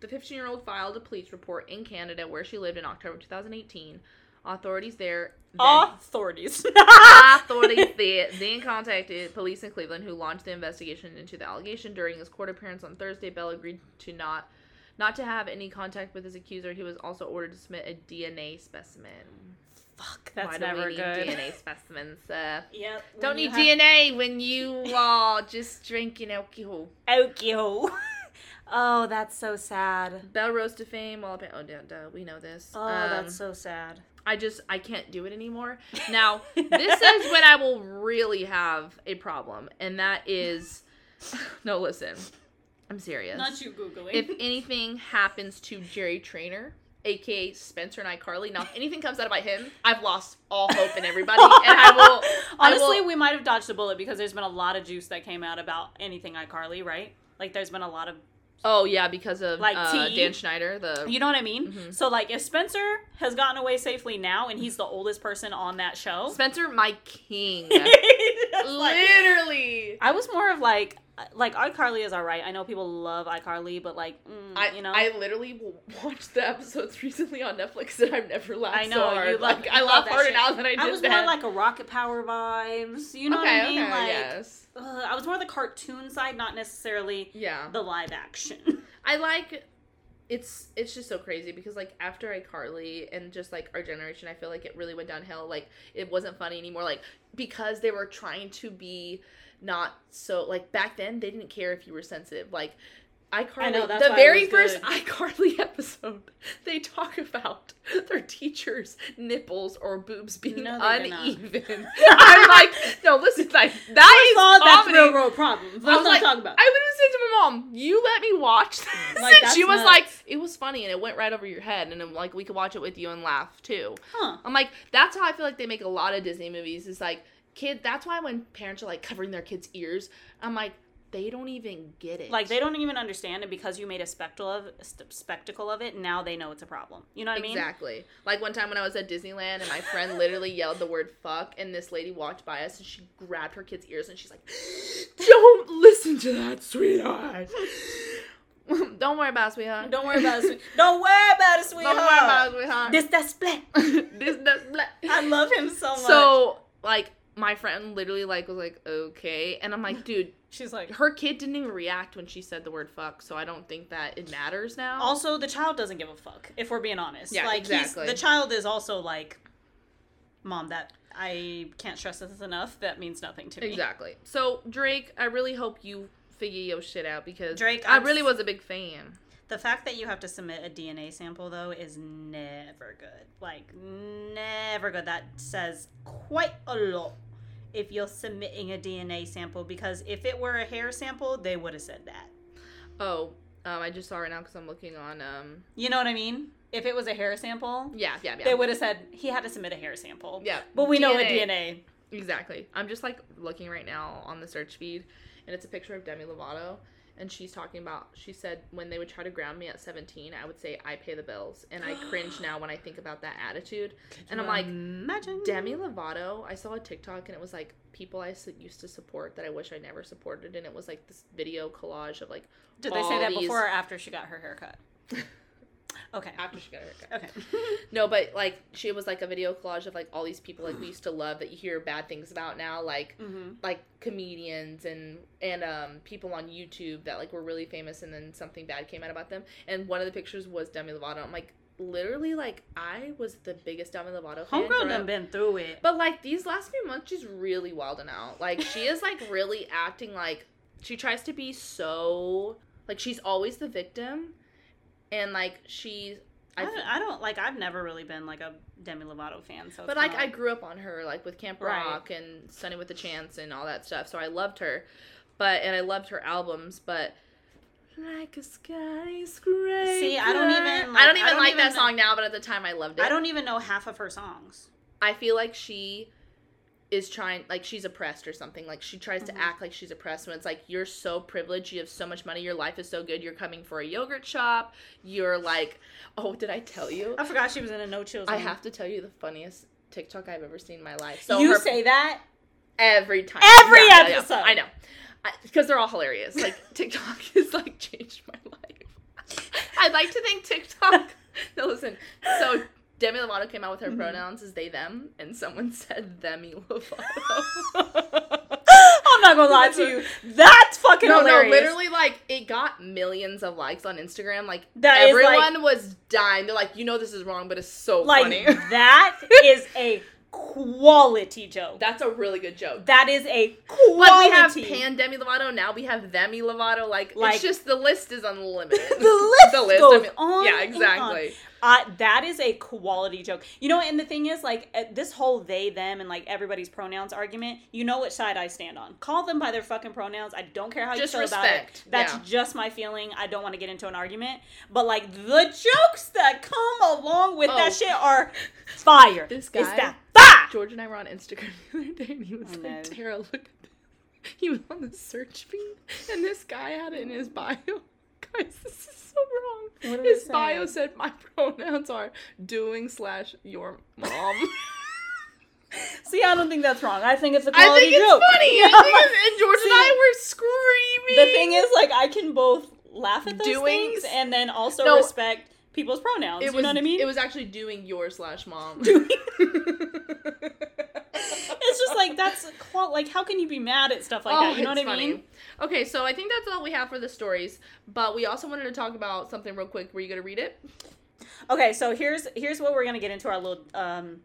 the 15 year old filed a police report in Canada where she lived in October 2018 Authorities there. then- Authorities. (laughs) Authorities (laughs) there then contacted police in Cleveland, who launched the investigation into the allegation. During his court appearance on Thursday, Bell agreed to not not to have any contact with his accuser. He was also ordered to submit a DNA specimen. Fuck, that's Why do never we need good. DNA specimens? (laughs) Uh, Yep. don't need have- DNA when you (laughs) are just drinking alcohol. Okio. (laughs) oh, that's so sad. Bell rose to fame while oh duh, duh, we know this. Oh, Um, that's so sad. I just I can't do it anymore. Now, this is when I will really have a problem, and that is (sighs) no, listen. I'm serious. Not you googling. if anything happens to Jerry Trainor, aka Spencer and iCarly, now if anything comes out about him, I've lost all hope in everybody, and I will. (laughs) I Honestly, will- we might have dodged a bullet because there's been a lot of juice that came out about anything iCarly, right? Like, there's been a lot of, oh yeah, because of Like uh, Dan Schneider, the you know what I mean? Mhm. So, like, if Spencer has gotten away safely now and he's the oldest person on that show, Spencer, my king, (laughs) like- literally. I was more of like, like iCarly is alright. I know people love iCarly, but like, mm, I, you know, I literally watched the episodes (laughs) recently on Netflix and I've never laughed I know, so hard. you love- like, you I love laugh harder shit. now than I did I was then. more like a Rocket Power vibes. You know okay, what I mean? okay, like, yes. ugh, I was more the cartoon side, not necessarily Yeah. the live action. (laughs) I like it's it's just so crazy because like after iCarly and just like our generation, I feel like it really went downhill. Like it wasn't funny anymore. Like because they were trying to be not so like back then they didn't care if you were sensitive. Like iCarly, I know, the very first good. (laughs) iCarly episode, they talk about their teachers' nipples or boobs being No, they do not. uneven. I'm like, no, listen, like that is Oh, that's real world problems. I Let's was not like, talk about. I literally said to my mom, "You let me watch this," (laughs) Like, and she was nuts. like, "It was funny, and it went right over your head, and then, like we could watch it with you and laugh too." huh? I'm like, that's how I feel like they make a lot of Disney movies. Is like, kid. That's why when parents are like covering their kids' ears, I'm like, they don't even get it. Like they don't even understand it because you made a spectacle of st- spectacle of it. Now they know it's a problem. You know what I mean? Exactly. Like one time when I was at Disneyland and my friend literally yelled the word fuck and this lady walked by us and she grabbed her kid's ears and she's like, (gasps) Don't listen to that, sweetheart. (laughs) Don't worry about it, sweetheart. Don't worry about it. sweet- Don't worry about it, sweetheart. (laughs) Don't worry about it, sweetheart. This that split. (laughs) this, this, blah. I love him so much. So, like, my friend literally like was like, okay, and I'm like, (laughs) dude, she's like. her kid didn't even react when she said the word fuck, so I don't think that it matters now. Also, the child doesn't give a fuck. If we're being honest, Yeah, like exactly. the child is also like, mom. That I can't stress this enough. That means nothing to me. exactly. So Drake, I really hope you figure your shit out because Drake, I I'm really s- was a big fan. The fact that you have to submit a DNA sample though is never good. Like never good. That says quite a lot if you're submitting a DNA sample because if it were a hair sample, they would have said that. Oh, um, I just saw right now because I'm looking on. Um, You know what I mean? If it was a hair sample, yeah, yeah, yeah. they would have said he had to submit a hair sample. yeah, But we know a DNA. DNA. Exactly. I'm just like looking right now on the search feed, and it's a picture of Demi Lovato, and she's talking about. She said when they would try to ground me at 17, I would say I pay the bills, and I cringe now when I think about that attitude. And I'm like, imagine Demi Lovato. I saw a TikTok, and it was like people i used to support that I wish I never supported, and it was like this video collage of like. Did they say that these- before or after she got her haircut? (laughs) Okay. After she got her haircut. Okay. (laughs) No, but like she was like a video collage of like all these people like we used to love that you hear bad things about now, like mm-hmm. like comedians and and um people on YouTube that like were really famous and then something bad came out about them. And one of the pictures was Demi Lovato. I'm like literally like I was the biggest Demi Lovato fan. Homegirl done been through it. But like these last few months, she's really wilding out. Like she is like really acting like she tries to be so like she's always the victim, and like she's. I I don't, I don't like. I've never really been like a Demi Lovato fan. So, But like I grew up on her, like with Camp Right. Rock and Sunny with a Chance and all that stuff. So I loved her, but and I loved her albums. But like a skyscraper. See, I don't even, I don't even I don't like that even- song now, but at the time I loved it. I don't even know half of her songs. I feel like she is trying like she's oppressed or something. Like she tries Mhm. to act like she's oppressed when it's like you're so privileged. You have so much money. Your life is so good. You're coming for a yogurt shop. You're like oh did i tell you? I forgot she was in a No Chill. i have to tell you the funniest tiktok i've ever seen in my life. So you her- say that? Every time. Every yeah. episode. i know. Because they're all hilarious. Like (laughs) tiktok has like changed my life. I'd like to think tiktok (laughs) no listen so Demi Lovato came out with her Mhm. pronouns as they them, and someone (laughs) said themi Lovato. (laughs) I'm not gonna lie to you. That's fucking no, hilarious. no, literally, like it got millions of likes on Instagram. Like That everyone was dying. They're like, you know, this is wrong, but it's so Like funny. (laughs) that is a quality joke. That's a really good joke. That is a quality. Like we have Pan Demi Lovato, now we have Themi Lovato. Like, Like- it's just the list is unlimited. The list the list goes I mean- on Yeah, exactly. Uh, that is a quality joke. You know, and the thing is, like, uh, this whole they, them, and like everybody's pronouns argument, you know which side I stand on. Call them by their fucking pronouns. I don't care how Just you feel about it. That's Yeah. just my feeling. I don't want to get into an argument. But, like, the jokes that come along with Oh. that shit are fire. This It's guy- that fire. George and I were on Instagram the other day, and he was I like, "Tara, look at this." (laughs) He was on the search feed, and this guy had it in his bio. Guys, (laughs) this is so wrong. What his bio said, "My (laughs) pronouns are doing slash your mom." (laughs) See, I don't think that's wrong. I think it's a quality think it's joke. funny. Yeah, I think it's, and George see, and I were screaming. the thing is, like, I can both laugh at those Doing- things and then also No. respect people's pronouns. it you was, know what I mean? It was actually doing your slash mom. Doing- like that's qual- like how can you be mad at stuff like that? You know what I Oh, mean? Okay, so I think that's all we have for the stories. But we also wanted to talk about something real quick. Were you gonna read it? Okay, so here's here's what we're gonna get into our little um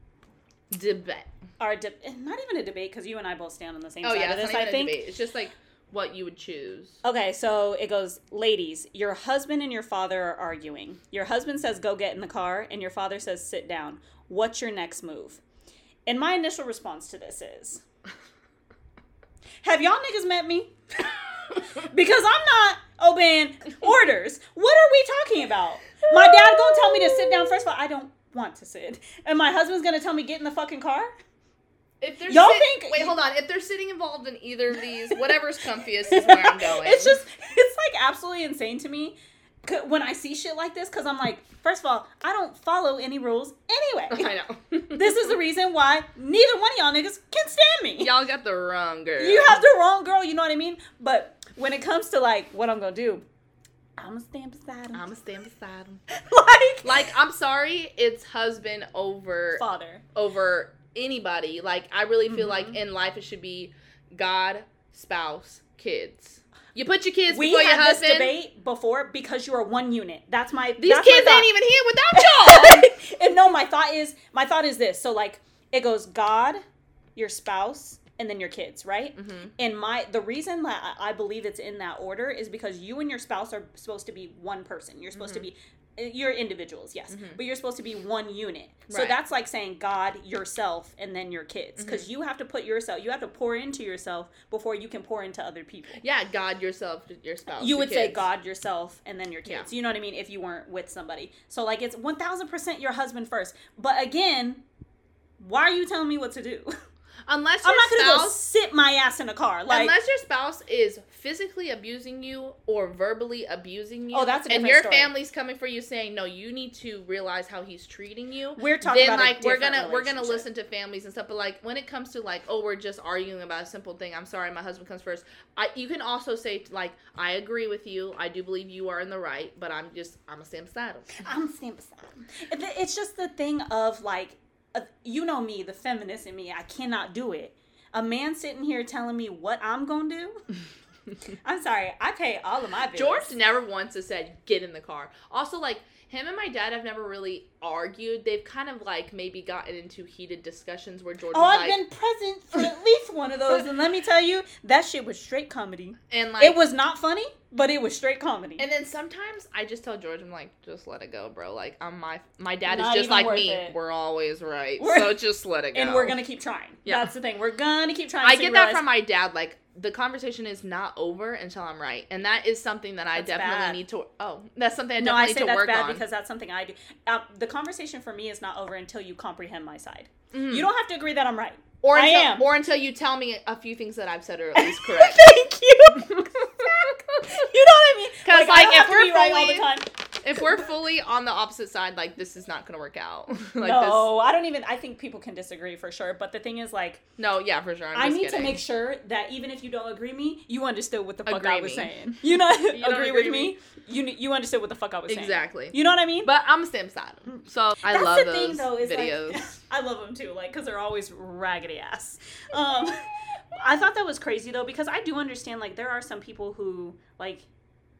Debate. our de- not even a debate because you and I both stand on the same Oh side yeah, of this. I think. debate. It's just like what you would choose. Okay, so it goes, ladies, your husband and your father are arguing. Your husband says go get in the car, and your father says sit down. What's your next move? And my initial response to this is, have y'all niggas met me? because I'm not obeying orders. What are we talking about? My dad gonna tell me to sit down. First of all, I don't want to sit, and my husband's gonna tell me get in the fucking car. If they're Y'all sit- think- wait, hold on. If they're sitting involved in either of these, whatever's comfiest is where I'm (laughs) going. It's just, it's like absolutely insane to me when I see shit like this because I'm like, first of all, I don't follow any rules anyway. (laughs) I know. (laughs) this is the reason why neither one of y'all niggas can stand me. y'all got the wrong girl. You have the wrong girl, you know what I mean? But when it comes to like what I'm gonna do, I'm gonna stand beside him. I'ma stand beside him. (laughs) like, Like I'm sorry, it's husband over father. over anybody. Like I really feel Mhm. like in life it should be God, spouse, kids. You put your kids We before your had this debate before because you are one unit. That's my These that's kids thought. ain't even here without (laughs) y'all. and no, my thought is my thought is this. So like it goes God, your spouse, and then your kids, right? Mhm. And my the reason that I believe it's in that order is because you and your spouse are supposed to be one person. You're supposed to be you're individuals, yes, Mhm. but you're supposed to be one unit. So that's like saying God, yourself, and then your kids, Mm-hmm. because you have to put yourself, you have to pour into yourself before you can pour into other people. Yeah, God, yourself, your spouse. You would say. God, yourself, and then your Yeah. kids. You know what I mean? If you weren't with somebody. So, like, it's 1000% your husband first. But again, why are you telling me what to do? (laughs) Unless your I'm not going to go spouse sit my ass in a car. Like, Unless your spouse is physically abusing you or verbally abusing you, Oh, that's a and your story. family's coming for you saying, "No, you need to realize how he's treating you." we're talking then like we're gonna we're gonna listen to families and stuff, but like when it comes to like oh we're just arguing about a simple thing. I'm sorry, my husband comes first. I you can also say like I agree with you. I do believe you are in the right, but I'm just I'm a stand beside. I'm staying beside It's just the thing of like, uh, you know me, the feminist in me. I cannot do it. A man sitting here telling me what I'm gonna do. (laughs) I'm sorry. I pay all of my bills. George never once has said get in the car. Also, like him and my dad have never really argued. They've kind of like maybe gotten into heated discussions where George Oh, I've like, been present for at least one of those, and let me tell you, that shit was straight comedy. and like it was not funny, but it was straight comedy. And then sometimes I just tell George, I'm like, just let it go, bro. Like, I'm my my dad Not is just like me. it. We're always right, We're- so just let it go. and we're gonna keep trying. Yeah. That's the thing. We're gonna keep trying. I get that realize- from my dad. Like, the conversation is not over until I'm right, and that is something that I That's definitely bad. need to. Oh, that's something I No, I definitely say need to that's work bad on. because that's something I do. Uh, the conversation for me is not over until you comprehend my side. Mhm. You don't have to agree that I'm right. or I until, am. or until you tell me a few things that I've said are at least (laughs) correct. Thank you. (laughs) (laughs) you know what I mean? 'Cause, I like, don't if we're right all the time. If we're fully on the opposite side, like this is not gonna work out. (laughs) like no, I don't even. I think people can disagree for sure. But the thing is, like. No, yeah, for sure. I'm I need to make sure that even if you don't agree me, you understood what the fuck Agree I was me. saying. (laughs) You know, agree, don't with agree me. You you understood what the fuck I was saying. Exactly. You know what I mean? But I'm a stand beside him. So I That's love the those thing, though, is videos. like (laughs) I love them too, like because they're always raggedy ass. Um, I thought that was crazy though because I do understand like there are some people who like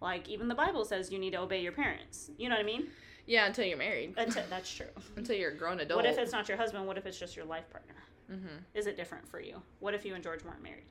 like even the Bible says you need to obey your parents. You know what I mean? yeah, until you're married. Until, (laughs) that's true. until you're a grown adult. What if it's not your husband? What if it's just your life partner? Mhm. Is it different for you? What if you and George weren't married?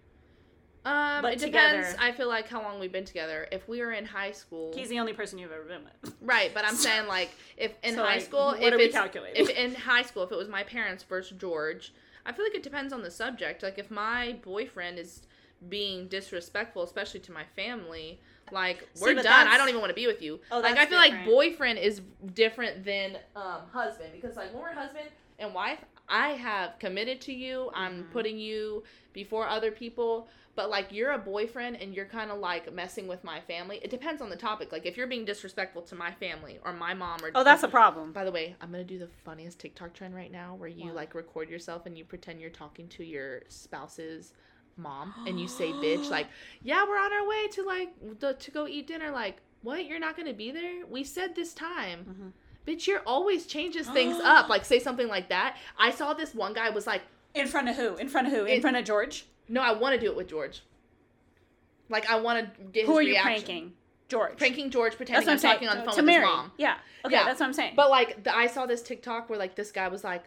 Um, But it depends. I feel like how long we've been together. If we were in high school, He's the only person you've ever been with. (laughs) right? But I'm saying like if in So, high like, school, what if are we it's calculating? if in high school, if it was my parents versus George, I feel like it depends on the subject. Like if my boyfriend is being disrespectful, especially to my family, like we're but done. that's- I don't even want to be with you. Oh, like I feel like boyfriend is different than um, husband because like when we're husband and wife, I have committed to you. I'm Mhm. putting you before other people. But like you're a boyfriend and you're kind of like messing with my family. It depends on the topic. Like if you're being disrespectful to my family or my mom or Oh, that's a problem. by the way, I'm gonna do the funniest TikTok trend right now where you like record yourself and you pretend you're talking to your spouse's mom and you say bitch like, "Yeah, we're on our way to like the, to go eat dinner." Like, "What? You're not gonna be there? We said this time." Mhm. Bitch, you're always changes things up. (gasps) Like say something like that. I saw this one guy was like, In front of who? In front of who? In In- front of George? "No, I want to do it with George." Like I want to get his Who are you reaction. pranking? George. Pranking George, That's pretending I'm I'm saying. talking on the phone to with Mary. his mom. Yeah. Okay, Yeah. that's what I'm saying. But like the, I saw this TikTok where like this guy was like,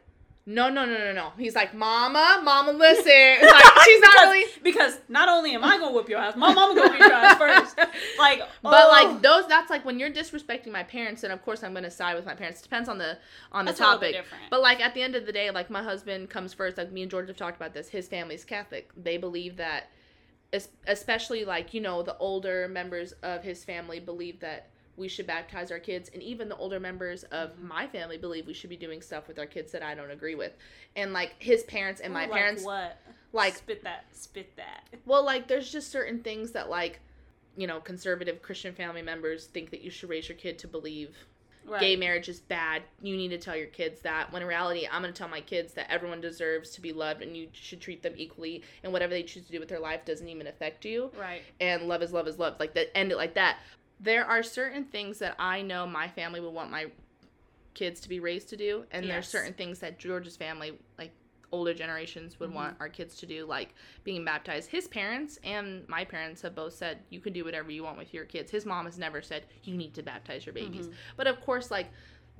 no, no, no, no, no. He's like, Mama, Mama, listen. Like (laughs) she's not because, really. because not only am I gonna whoop your ass, my mama gonna whoop your ass first. (laughs) Like, But oh. like those, that's like when you're disrespecting my parents, and of course I'm gonna side with my parents. It Depends on the on the That's topic. But like at the end of the day, like my husband comes first. Like me and George have talked about this. His family's Catholic. They believe that, especially like you know the older members of his family believe that we should baptize our kids, and even the older members of Mm-hmm. my family believe we should be doing stuff with our kids that I don't agree with. And like his parents and my Ooh, parents, what? like spit that, spit that. (laughs) well, like there's just certain things that like, you know, conservative Christian family members think that you should raise your kid to believe Right. gay marriage is bad. You need to tell your kids that. When in reality, I'm going to tell my kids that everyone deserves to be loved and you should treat them equally and whatever they choose to do with their life doesn't even affect you. Right. And love is love is love. Like that end it like that. There are certain things that I know my family would want my kids to be raised to do and there's Yes. certain things that George's family like older generations would Mhm. want our kids to do like being baptized. His parents and my parents have both said you can do whatever you want with your kids. His mom has never said you need to baptize your babies. But of course like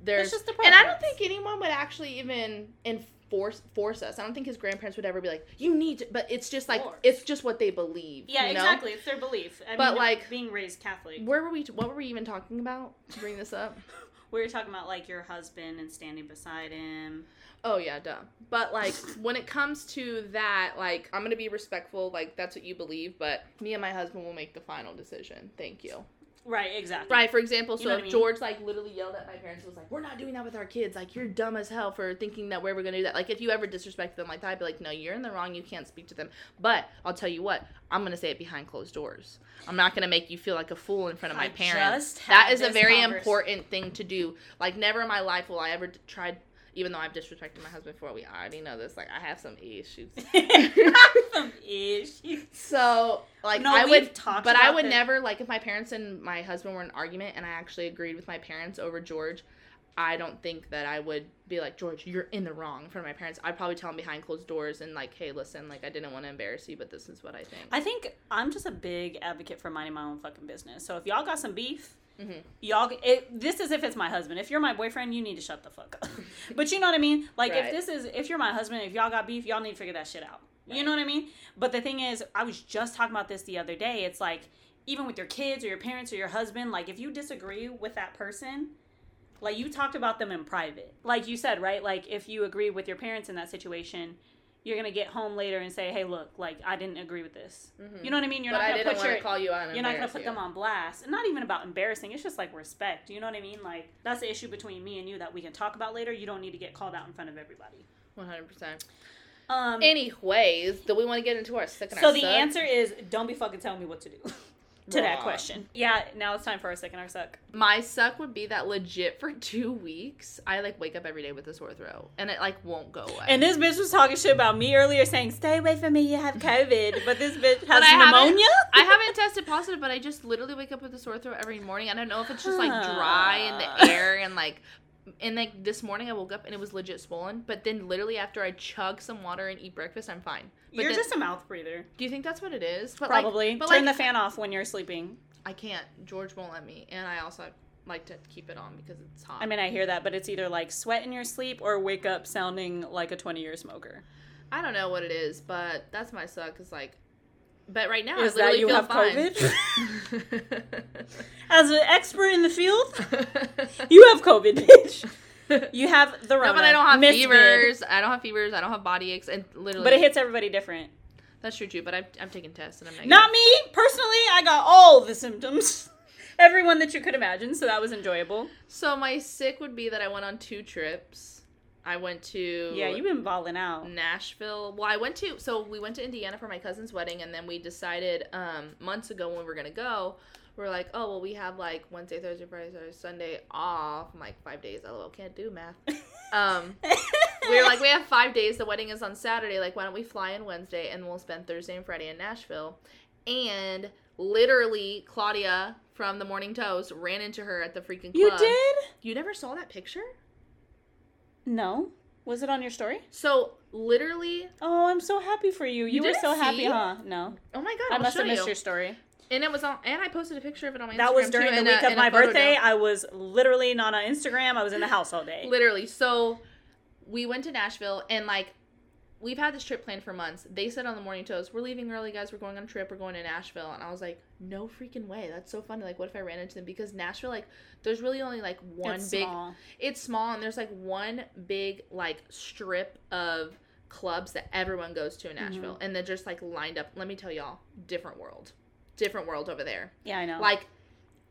there's just the and I don't think anyone would actually even enforce force force us. I don't think his grandparents would ever be like you need to but it's just like it's just what they believe. Yeah, you know? exactly. It's their belief. I But, mean, like- being raised Catholic, Where were we what were we even talking about to bring this up? (laughs) we were talking about like your husband and standing beside him. Oh yeah, duh. But like when it comes to that, like I'm gonna be respectful, like that's what you believe, but me and my husband will make the final decision. Thank you. Right. Exactly. Right, for example, You so know if I mean? George like literally yelled at my parents and was like, We're not doing that with our kids, like you're dumb as hell for thinking that we're ever gonna do that. Like if you ever disrespect them like that, I'd be like, No, you're in the wrong, you can't speak to them. But I'll tell you what, I'm gonna say it behind closed doors. I'm not gonna make you feel like a fool in front of my I parents. That is a very convers- important thing to do. Like never in my life will I ever try even though I've disrespected my husband before, we already know this. Like I have some issues. (laughs) Some issues. So like No, I would, talked but I would never like if my parents and my husband were in an argument and I actually agreed with my parents over George. I don't think that I would be like George, you're in the wrong in front of my parents. I'd probably tell them behind closed doors and like, hey, listen, like I didn't want to embarrass you, but this is what I think. I think I'm just a big advocate for minding my own fucking business. So if y'all got some beef, Mhm. y'all it, this is if it's my husband. If you're my boyfriend, you need to shut the fuck up. (laughs) but you know what I mean? Like Right. if this is if you're my husband, if y'all got beef, y'all need to figure that shit out. You know what I mean? But the thing is, I was just talking about this the other day. It's like even with your kids or your parents or your husband, like if you disagree with that person, like you talked about them in private. Like you said, right? Like if you agree with your parents in that situation, you're gonna get home later and say, "Hey, look, like I didn't agree with this." You know what I mean? You're but not gonna put your call you out you're not gonna put you. them on blast. And not even about embarrassing. It's just like respect. You know what I mean? Like that's the issue between me and you that we can talk about later. You don't need to get called out in front of everybody. One hundred percent. Um, Anyways, do we want to get into our second? so the answer is don't be fucking telling me what to do. (laughs) to that question. Yeah, now it's time for our second our suck. My suck would be that legit for (laughs) two weeks, I like wake up every day with a sore throat, and it like won't go away. And this bitch was talking shit about me earlier, saying, "Stay away from me, you have (laughs) COVID." But this bitch has I haven't- pneumonia. (laughs) I haven't tested positive, but I just literally wake up with a sore throat every morning. I don't know if it's just like dry in the air and like. And like this morning, I woke up and it was legit swollen. But then, literally after I chug some water and eat breakfast, I'm fine. But You're then- just a mouth breather. Do you think that's what it is? But like- Probably. but Turn like, the fan off when you're sleeping. I can't. George won't let me, and I also like to keep it on because it's hot. I mean, I hear that, but it's either like sweat in your sleep or wake up sounding like a 20 year smoker. I don't know what it is, but that's my suck. Is like, but right now Is I literally that you feel have fine. (laughs) As an expert in the field, (laughs) you have COVID, bitch. (laughs) You have the Rona. no, but I don't have fevers. I don't have fevers. I don't have body aches, and literally, But it hits everybody different. That's true too. But I've, I'm taking tests and I'm negative. Not me personally. I got all the symptoms, (laughs) everyone that you could imagine. So that was enjoyable. So my sick would be that I went on two trips. I went to Yeah, you've been balling out. Nashville. Well, I went to so we went to Indiana for my cousin's wedding, and then we decided um, months ago when we were gonna go. We are like, oh well, we have like Wednesday, Thursday, Friday, Saturday, Sunday off. I'm like five days. LOL, can't do math. Um, we were like, we have five days. The wedding is on Saturday. Like, why don't we fly in Wednesday and we'll spend Thursday and Friday in Nashville? And literally, Claudia from the Morning Toast ran into her at the freaking club. you did? You never saw that picture? No. Was it on your story? So literally, Oh, I'm so happy for you. You, You were so happy, see? huh? No. oh my god, I I'll must have missed you. your story. And it was on, and I posted a picture of it on my That Instagram was during too, the week a- of my birthday. I was literally not on Instagram. I was in the house all day. Literally. So we went to Nashville and like we've had this trip planned for months. They said on the morning toast, We're leaving early, guys, we're going on a trip, we're going to Nashville and I was like, No freaking way. That's so funny. Like what if I ran into them? Because Nashville, like, there's really only like one It's big small. it's small and there's like one big like strip of clubs that everyone goes to in Mm-hmm. Nashville. And they're just like lined up. Let me tell y'all, different world. Different world over there. Yeah, I know. Like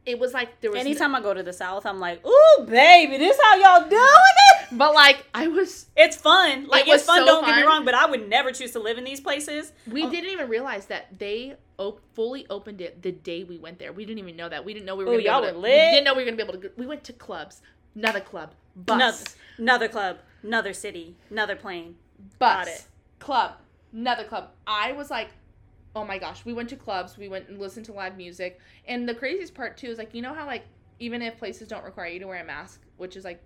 it was like there was Anytime I go to the South, I'm like, ooh, baby, this how y'all doing it? but like I was It's fun. Like was it's fun. so don't get me wrong, but I would never choose to live in these places. We Oh. didn't even realize that they op- fully opened it the day we went there. We didn't even know that. We didn't know we were Oh, going to be y'all able to. were We lit. didn't know we were going to be able to. Go- we went to clubs, another club, bus, Another, another club, another city, another plane. bus, got it. club, another club. I was like, oh my gosh. We went to clubs. We went and listened to live music. And the craziest part too is like you know how like even if places don't require you to wear a mask, which is like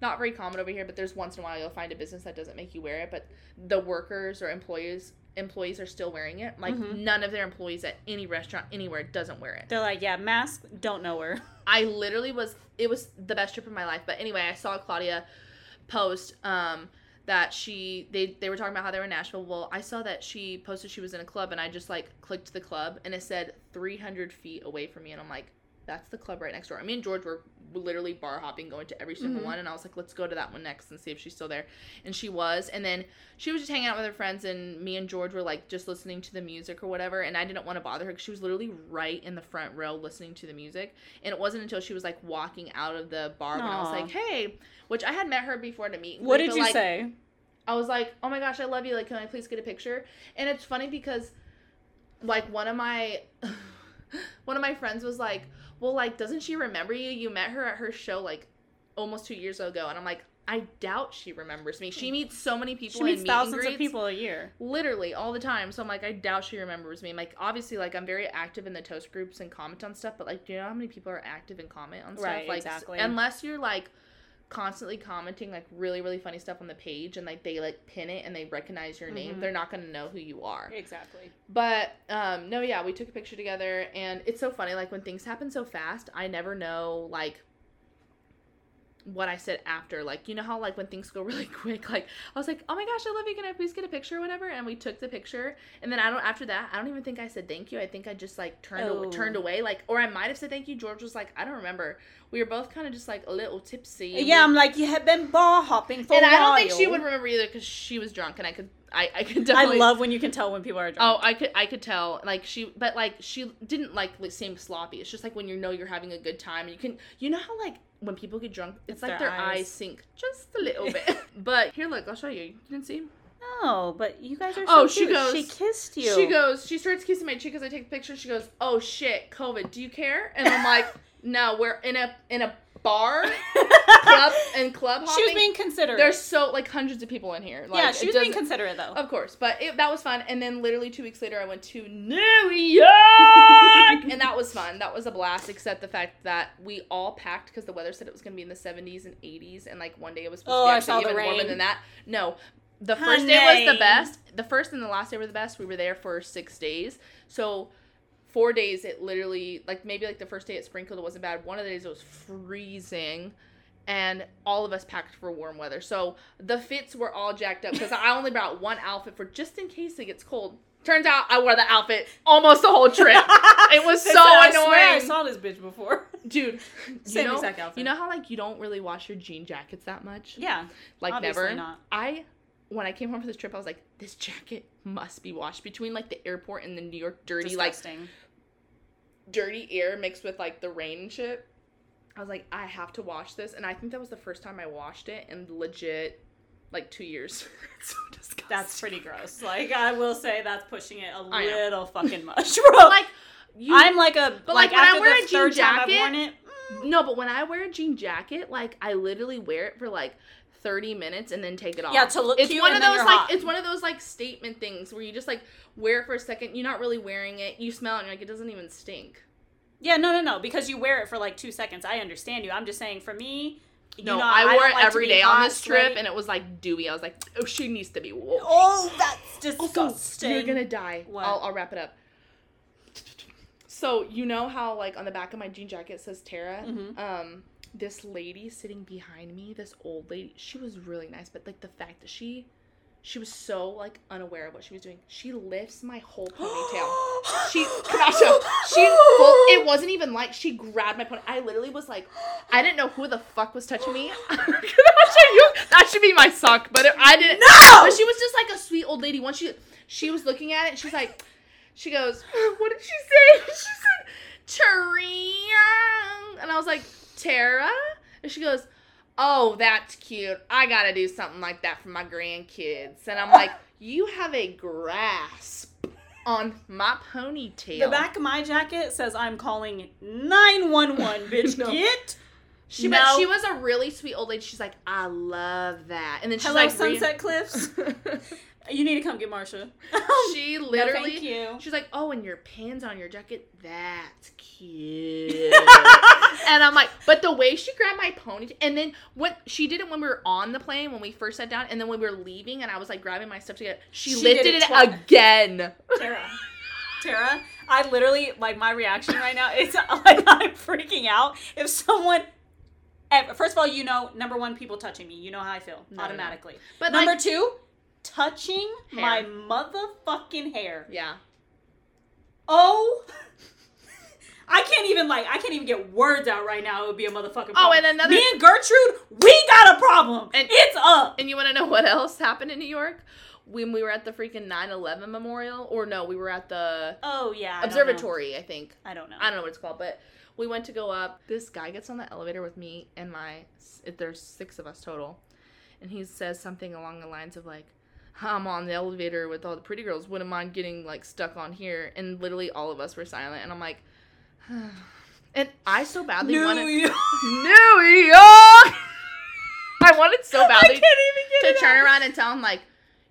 not very common over here, but there's once in a while you'll find a business that doesn't make you wear it, but the workers or employees employees are still wearing it. Like Mhm. none of their employees at any restaurant anywhere doesn't wear it. They're like, yeah, mask, don't know her. (laughs) I literally was it was the best trip of my life. But anyway, I saw Claudia post um that she they they were talking about how they were in Nashville. Well, I saw that she posted she was in a club and I just like clicked the club and it said 300 feet away from me and I'm like that's the club right next door. I mean, George were literally bar hopping, going to every single Mhm. one, and I was like, let's go to that one next and see if she's still there. And she was. And then she was just hanging out with her friends, and me and George were like just listening to the music or whatever. And I didn't want to bother her because she was literally right in the front row listening to the music. And it wasn't until she was like walking out of the bar when I was like, hey, which I had met her before to meet. What did but, you like, say? I was like, "Oh my gosh, I love you. Like, can I please get a picture?" And it's funny because, like, one of my, (laughs) one of my friends was like, "Well, like, doesn't she remember you? You met her at her show like almost two years ago." And I'm like, "I doubt she remembers me. She meets so many people. She meets in meet and thousands of people a year. literally all the time. So I'm like, I doubt she remembers me. I'm like, obviously, like, I'm very active in the toast groups and comment on stuff. But like, do you know how many people are active and comment on stuff? Right, like, exactly. Unless you're like constantly commenting like really really funny stuff on the page and like they like pin it and they recognize your name Mhm. they're not gonna know who you are Exactly. but um no yeah we took a picture together and it's so funny like when things happen so fast i never know like what I said after, like you know how like when things go (laughs) really quick, like I was like, "Oh my gosh, I love you. Can I please get a picture or whatever?" And we took the picture, and then I don't after that, I don't even think I said thank you. I think I just like turned Oh. turned away, like or I might have said thank you. George was like, "I don't remember." We were both kind of just like a little tipsy. Yeah, I'm like, you have been bar hopping for a while. and I don't think she would remember either because she was drunk, and I could I I could (laughs) definitely. I love when you can tell when people are drunk. Oh, I could I could tell like she but like she didn't like seem sloppy. It's just like when you know you're having a good time and you can you know how like when people get drunk it's, It's like their their, eyes. eyes. sink just a little bit. (laughs) (laughs) but here look, I'll show you. You didn't see? Oh, but you guys are so Oh, she cute. goes- She kissed you. She goes, she starts kissing my cheek as I take the picture. She goes, "Oh shit, COVID. Do you care?" And I'm like, (laughs) "No, we're in a in a bar, (laughs) club, and club hopping. She was being considerate. There's so like hundreds of people in here. Like, yeah, she was being considerate though. Of course, but it, that was fun. And then literally two weeks later, I went to New (laughs) York, and that was fun. That was a blast. Except the fact that we all packed because the weather said it was going to be in the 70s and 80s, and like one day it was supposed Oh, to I be saw actually even warmer than that. No, the first day was the best. The first and the last day were the best. We were there for six days, so. Four days, it literally like maybe like the first day it sprinkled, it wasn't bad. One of the days it was freezing, and all of us packed for warm weather. So the fits were all jacked up because I only brought one outfit for just in case it gets cold. Turns out I wore the outfit almost the whole trip. (laughs) It was so I annoying, swear I saw this bitch before. (laughs) dude. (laughs) You Same know, exact outfit. you know how like you don't really wash your jean jackets that much, Yeah, like never. not. I when I came home for this trip, I was like, this jacket must be washed between like the airport and the New York dirty like disgusting. Dirty air mixed with like the rain and shit. I was like, I have to wash this, and I think that was the first time I washed it in legit like two years. (laughs) so disgusting. That's pretty gross. Like I will say, that's pushing it a little fucking (laughs) much, bro. like you. I'm like a But, like, like, when I wear the a jean jacket- it. no, but when I wear a jean jacket, like I literally wear it for like. 30 minutes and then take it off. Yeah, to look it's cute one and of those like hot. it's one of those like statement things where you just like wear it for a second, you're not really wearing it, you smell it and you're like it doesn't even stink. Yeah, no, no, no, because you wear it for like two seconds. I understand you. I'm just saying, for me, you No, know, I wore don't it like every day on this trip and it was like dewy. I was like, oh, she needs to be washed. oh, that's Also, disgusting. you're gonna die. What? I'll, I'll wrap it up. So you know how like on the back of my jean jacket says Tara. Mhm. Um, this lady sitting behind me, this old lady, she was really nice, but like the fact that she, she was so like unaware of what she was doing. She lifts my whole ponytail. (gasps) She, Kasha, she, full, it wasn't even like she grabbed my pony. I literally was like, I didn't know who the fuck was touching me. (laughs) That should be my sock, but it, I didn't. No! But she was just like a sweet old lady. Once she, she was looking at it, she's like, she goes, what did she say? (laughs) She said, Taria, and I was like, Tara, and she goes. Oh, that's cute. I gotta do something like that for my grandkids. And I'm like, you have a grasp on my ponytail. The back of my jacket says I'm calling 911, bitch. (laughs) No. Get She, No. but she was a really sweet old lady. She's like, I love that. And then she's Hello, like, Sunset Cliffs. (laughs) You need to come get Marsha. (laughs) she No, literally, thank you. she's like, oh, and your pins on your jacket, that's (laughs) cute. and I'm like, but the way she grabbed my ponytail, and then what she did it when we were on the plane when we first sat down, and then when we were leaving, and I was like grabbing my stuff together, she, She lifted it, it again. Tara. (laughs) Tara, I literally like my reaction right now. It's like I'm freaking out. If someone, eh, first of all, you know, number one, people touching me. You know how I feel No, no, no. automatically. But number like, two, touching Hair. my motherfucking hair. yeah. Oh. (laughs) I can't even like I can't even get words out right now. It would be a motherfucking problem. Oh, and another- me and Gertrude, we got a problem, And- it's up. And you want to know what else happened in New York? When we were at the freaking 9/11 memorial, or no, we were at the Oh yeah, I observatory, I think. I don't know. I don't know what it's called, but we went to go up. This guy gets on the elevator with me and my. There's six of us total, and he says something along the lines of like, "I'm on the elevator with all the pretty girls. Wouldn't mind getting like stuck on here." And literally all of us were silent, and I'm like, (sighs) and I so badly New wanted York. (laughs) New York. I wanted so badly can't even get to turn out. around and tell him like,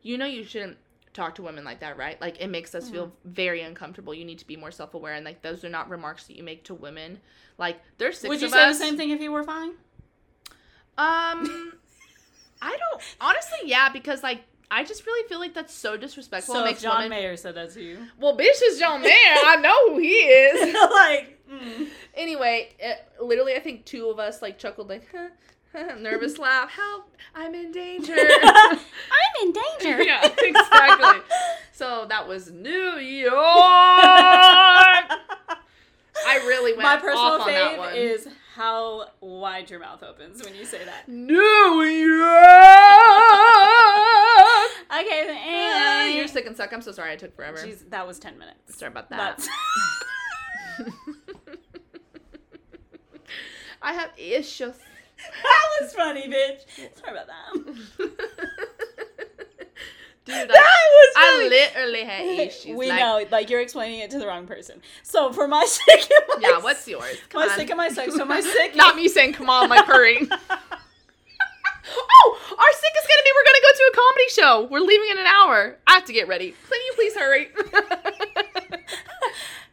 you know, you shouldn't talk to women like that, right? Like it makes us feel Mm-hmm. very uncomfortable. You need to be more self aware, and like those are not remarks that you make to women. Like there's 6 Would you say us. the same thing if you were fine? Um, I don't honestly, yeah, because like I just really feel like that's so disrespectful. So if John women. Mayer said that to you, well, bitch is John Mayer. I know who he is. (laughs) like, mm. anyway, it, literally, I think two of us like chuckled like, nervous (laughs) laugh. Help! I'm in danger. (laughs) I'm in danger. yeah, exactly. So that was New York. I really went My personal off on that fave one. is how wide your mouth opens when you say that. New York. Okay, then, (laughs) Ah, anyway. You're sick and suck. I'm so sorry I took forever. Jeez, that was ten minutes. Sorry about that. (laughs) I have issues. that was funny, bitch. Sorry about that. (laughs) Dude, that was I literally had issues. we like, know, like you're explaining it to the wrong person. So for my sick my Yeah, what's yours? Come my on. sick and my suck. So my sick, Not me saying come on, like hurrying. Oh, our sick is gonna be we're gonna go to a comedy show. We're leaving in an hour. I have to get ready. Can you please hurry? (laughs)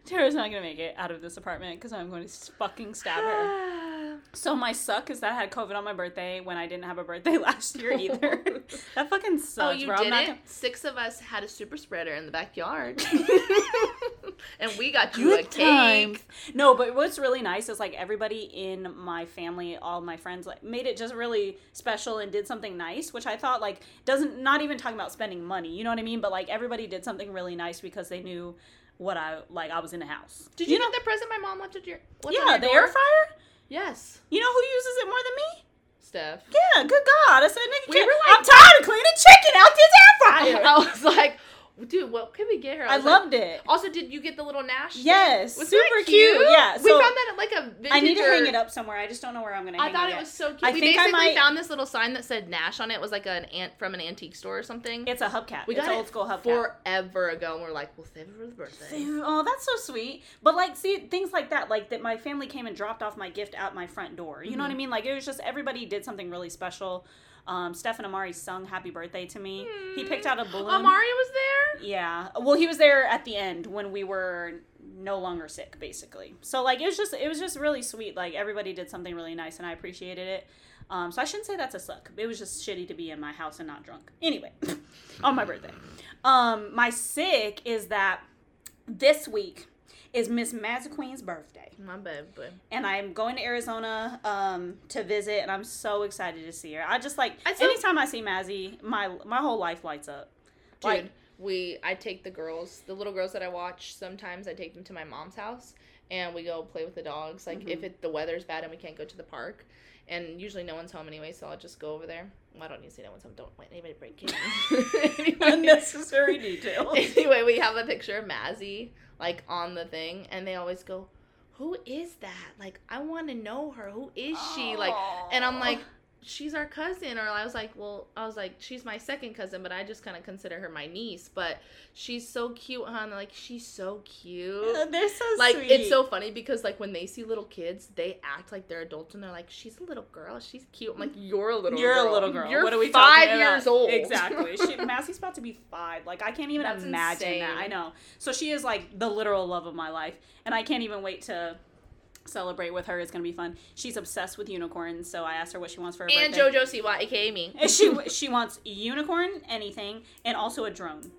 Tara's not gonna make it out of this apartment because I'm going to fucking stab her. (sighs) (sighs) (sighs) So my suck is that I had COVID on my birthday when I didn't have a birthday (laughs) last year (laughs) either. that fucking oh, sucks, oh, you bro. Didn't? not gonna- Six of us had a super spreader in the backyard. (laughs) and we got you Good a cake. No, but what's really nice is like everybody in my family, all my friends, like made it just really special and did something nice, which I thought like doesn't not even talking about spending money, you know what I mean? But like everybody did something really nice because they knew what I like. I was in the house. Did you, get the present my mom left at your Yeah, the door? air fryer. Yes. You know who uses it more than me? Steph. Yeah, good God! I said, nigga, We like- I'm tired of cleaning chicken out this air fryer. (laughs) I was like, dude, what could we get her? I like- loved it. Also, did you get the little Nash? thing? Yes, Was super that cute. Yeah, we found that at like a vintage. I need to hang it up somewhere. I just don't know where I'm gonna. I thought it it yet. was so cute. I we think I basically might- found this little sign that said Nash on it. It was like an ant from an antique store or something. It's a hubcap. we it's got old school hubcap. forever ago, and we're like, we'll save it for the birthday. Oh, that's so sweet. But like, see things like that, like that. My family came and dropped off my gift at my front door. You know Mm-hmm. what I mean? Like it was just everybody did something really special. Um, Steph and Amari sung "Happy Birthday" to me. He picked out a balloon. Amari was there. Yeah. Well, he was there at the end when we were no longer sick, basically. So like, it was just it was just really sweet. Like everybody did something really nice, and I appreciated it. Um, so I shouldn't say that's a suck. It was just shitty to be in my house and not drunk. Anyway, (laughs) on my birthday. Um, my sick is that this week is Miss Magic Queen's birthday, My baby. and I'm going to Arizona um, to visit, and I'm so excited to see her. I just like I still- anytime I see Mazzy, my my whole life lights up. Dude, Like- we I take the girls, the little girls that I watch. Sometimes I take them to my mom's house, and we go play with the dogs. Like Mm-hmm. if it, the weather's bad and we can't go to the park, and usually no one's home anyway, so I'll just go over there. Well, I don't need to say no one's home. Don't let anybody break in. (laughs) anyway, Unnecessary details. (laughs) anyway, we have a picture of Mazzy like on the thing, and they always go, "Who is that? Like, I want to know her. Who is she? Like." And I'm like, she's our cousin. Or I was like, well, I was like, she's my second cousin, but I just kind of consider her my niece. But she's so cute, huh? And like, she's so cute. (laughs) they're so Like sweet. it's so funny because like when they see little kids, they act like they're adults and they're like, "She's a little girl. She's cute." I'm like, "You're a little. You're girl. a little girl. You're what are we five talking about? years old. Exactly. She, (laughs) Mazzy's about to be five. Like I can't even That's imagine insane. that. I know. So she is like the literal love of my life, and I can't even wait to celebrate with her. It's gonna be fun. She's obsessed with unicorns, so I asked her what she wants for her and birthday. JoJo Siwa, aka me. And (laughs) she she wants unicorn, anything, and also a drone.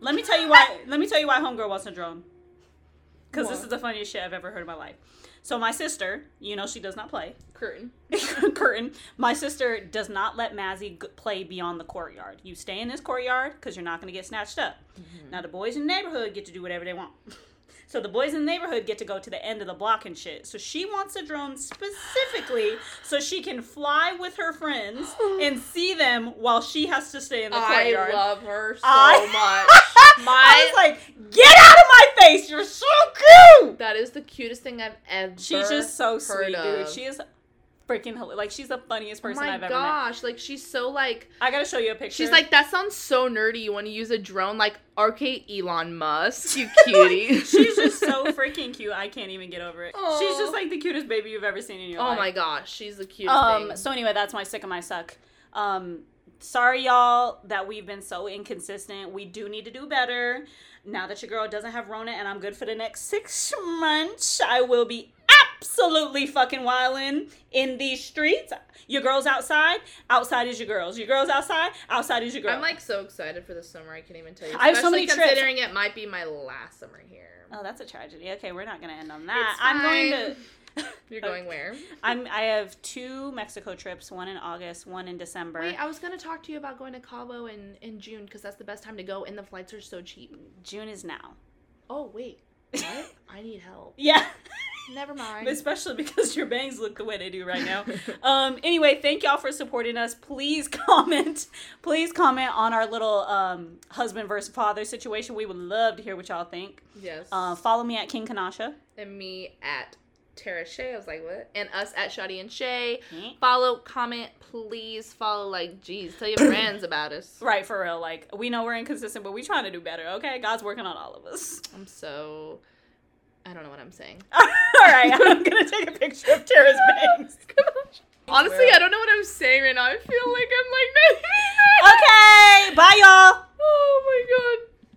Let me tell you why. let me tell you why homegirl wants a drone. Because this is the funniest shit I've ever heard in my life. So my sister, you know, she does not play. Curtain. (laughs) Curtain. My sister does not let Mazzy g- play beyond the courtyard. You stay in this courtyard because you're not going to get snatched up. Mm-hmm. Now the boys in the neighborhood get to do whatever they want. (laughs) So the boys in the neighborhood get to go to the end of the block and shit. So she wants a drone specifically so she can fly with her friends (sighs) and see them while she has to stay in the I courtyard. love her (laughs) so I- much. (laughs) My I was like, get out of my face! You're so cute. that is the cutest thing I've ever. She's just so sweet, dude. She is freaking hilarious. Like she's the funniest Oh person my I've ever met. My gosh, like she's so like I gotta show you a picture. she's like that sounds so nerdy. You want to use a drone like RK Elon Musk, you (laughs) cutie. (laughs) She's just so freaking cute. I can't even get over it. Aw. She's just like the cutest baby you've ever seen in your oh life. Oh my gosh, she's the cutest Um. thing. So anyway, that's my sick and my suck. Um. Sorry, y'all, that we've been so inconsistent. We do need to do better. Now that your girl doesn't have Rona and I'm good for the next six months, I will be absolutely fucking wilding in these streets. Your girl's outside. Outside is your girls. Your girl's outside. Outside is your girl. I'm like so excited for the summer. I can't even tell you. I have so many trips. considering it might be my last summer here. oh, that's a tragedy. Okay, we're not gonna end on that. I'm going to. (laughs) You're going where? I'm. I have two Mexico trips. One in August. One in December. Wait, I was gonna talk to you about going to Cabo in in June because that's the best time to go, and the flights are so cheap. June is now. Oh wait, what? (laughs) I need help. Yeah. Never mind. Especially because your bangs look the way they do right now. (laughs) um. Anyway, thank y'all for supporting us. Please (laughs) comment. Please comment on our little um husband versus father situation. We would love to hear what y'all think. yes. Uh, follow me at King Kanasha. and me at Tara Shay. I was like, what? And us at Shawty and Shea. Mhm. Follow, comment, please follow. Like, geez, tell your friends about us. Right, for real. Like, we know we're inconsistent, but we trying to do better, okay? God's working on all of us. I'm so. I don't know what I'm saying. (laughs) all right, I'm gonna take a picture of Tara's (laughs) oh bangs. Honestly, I don't know what I'm saying right now. I feel like I'm like (laughs) Okay, bye, y'all. Oh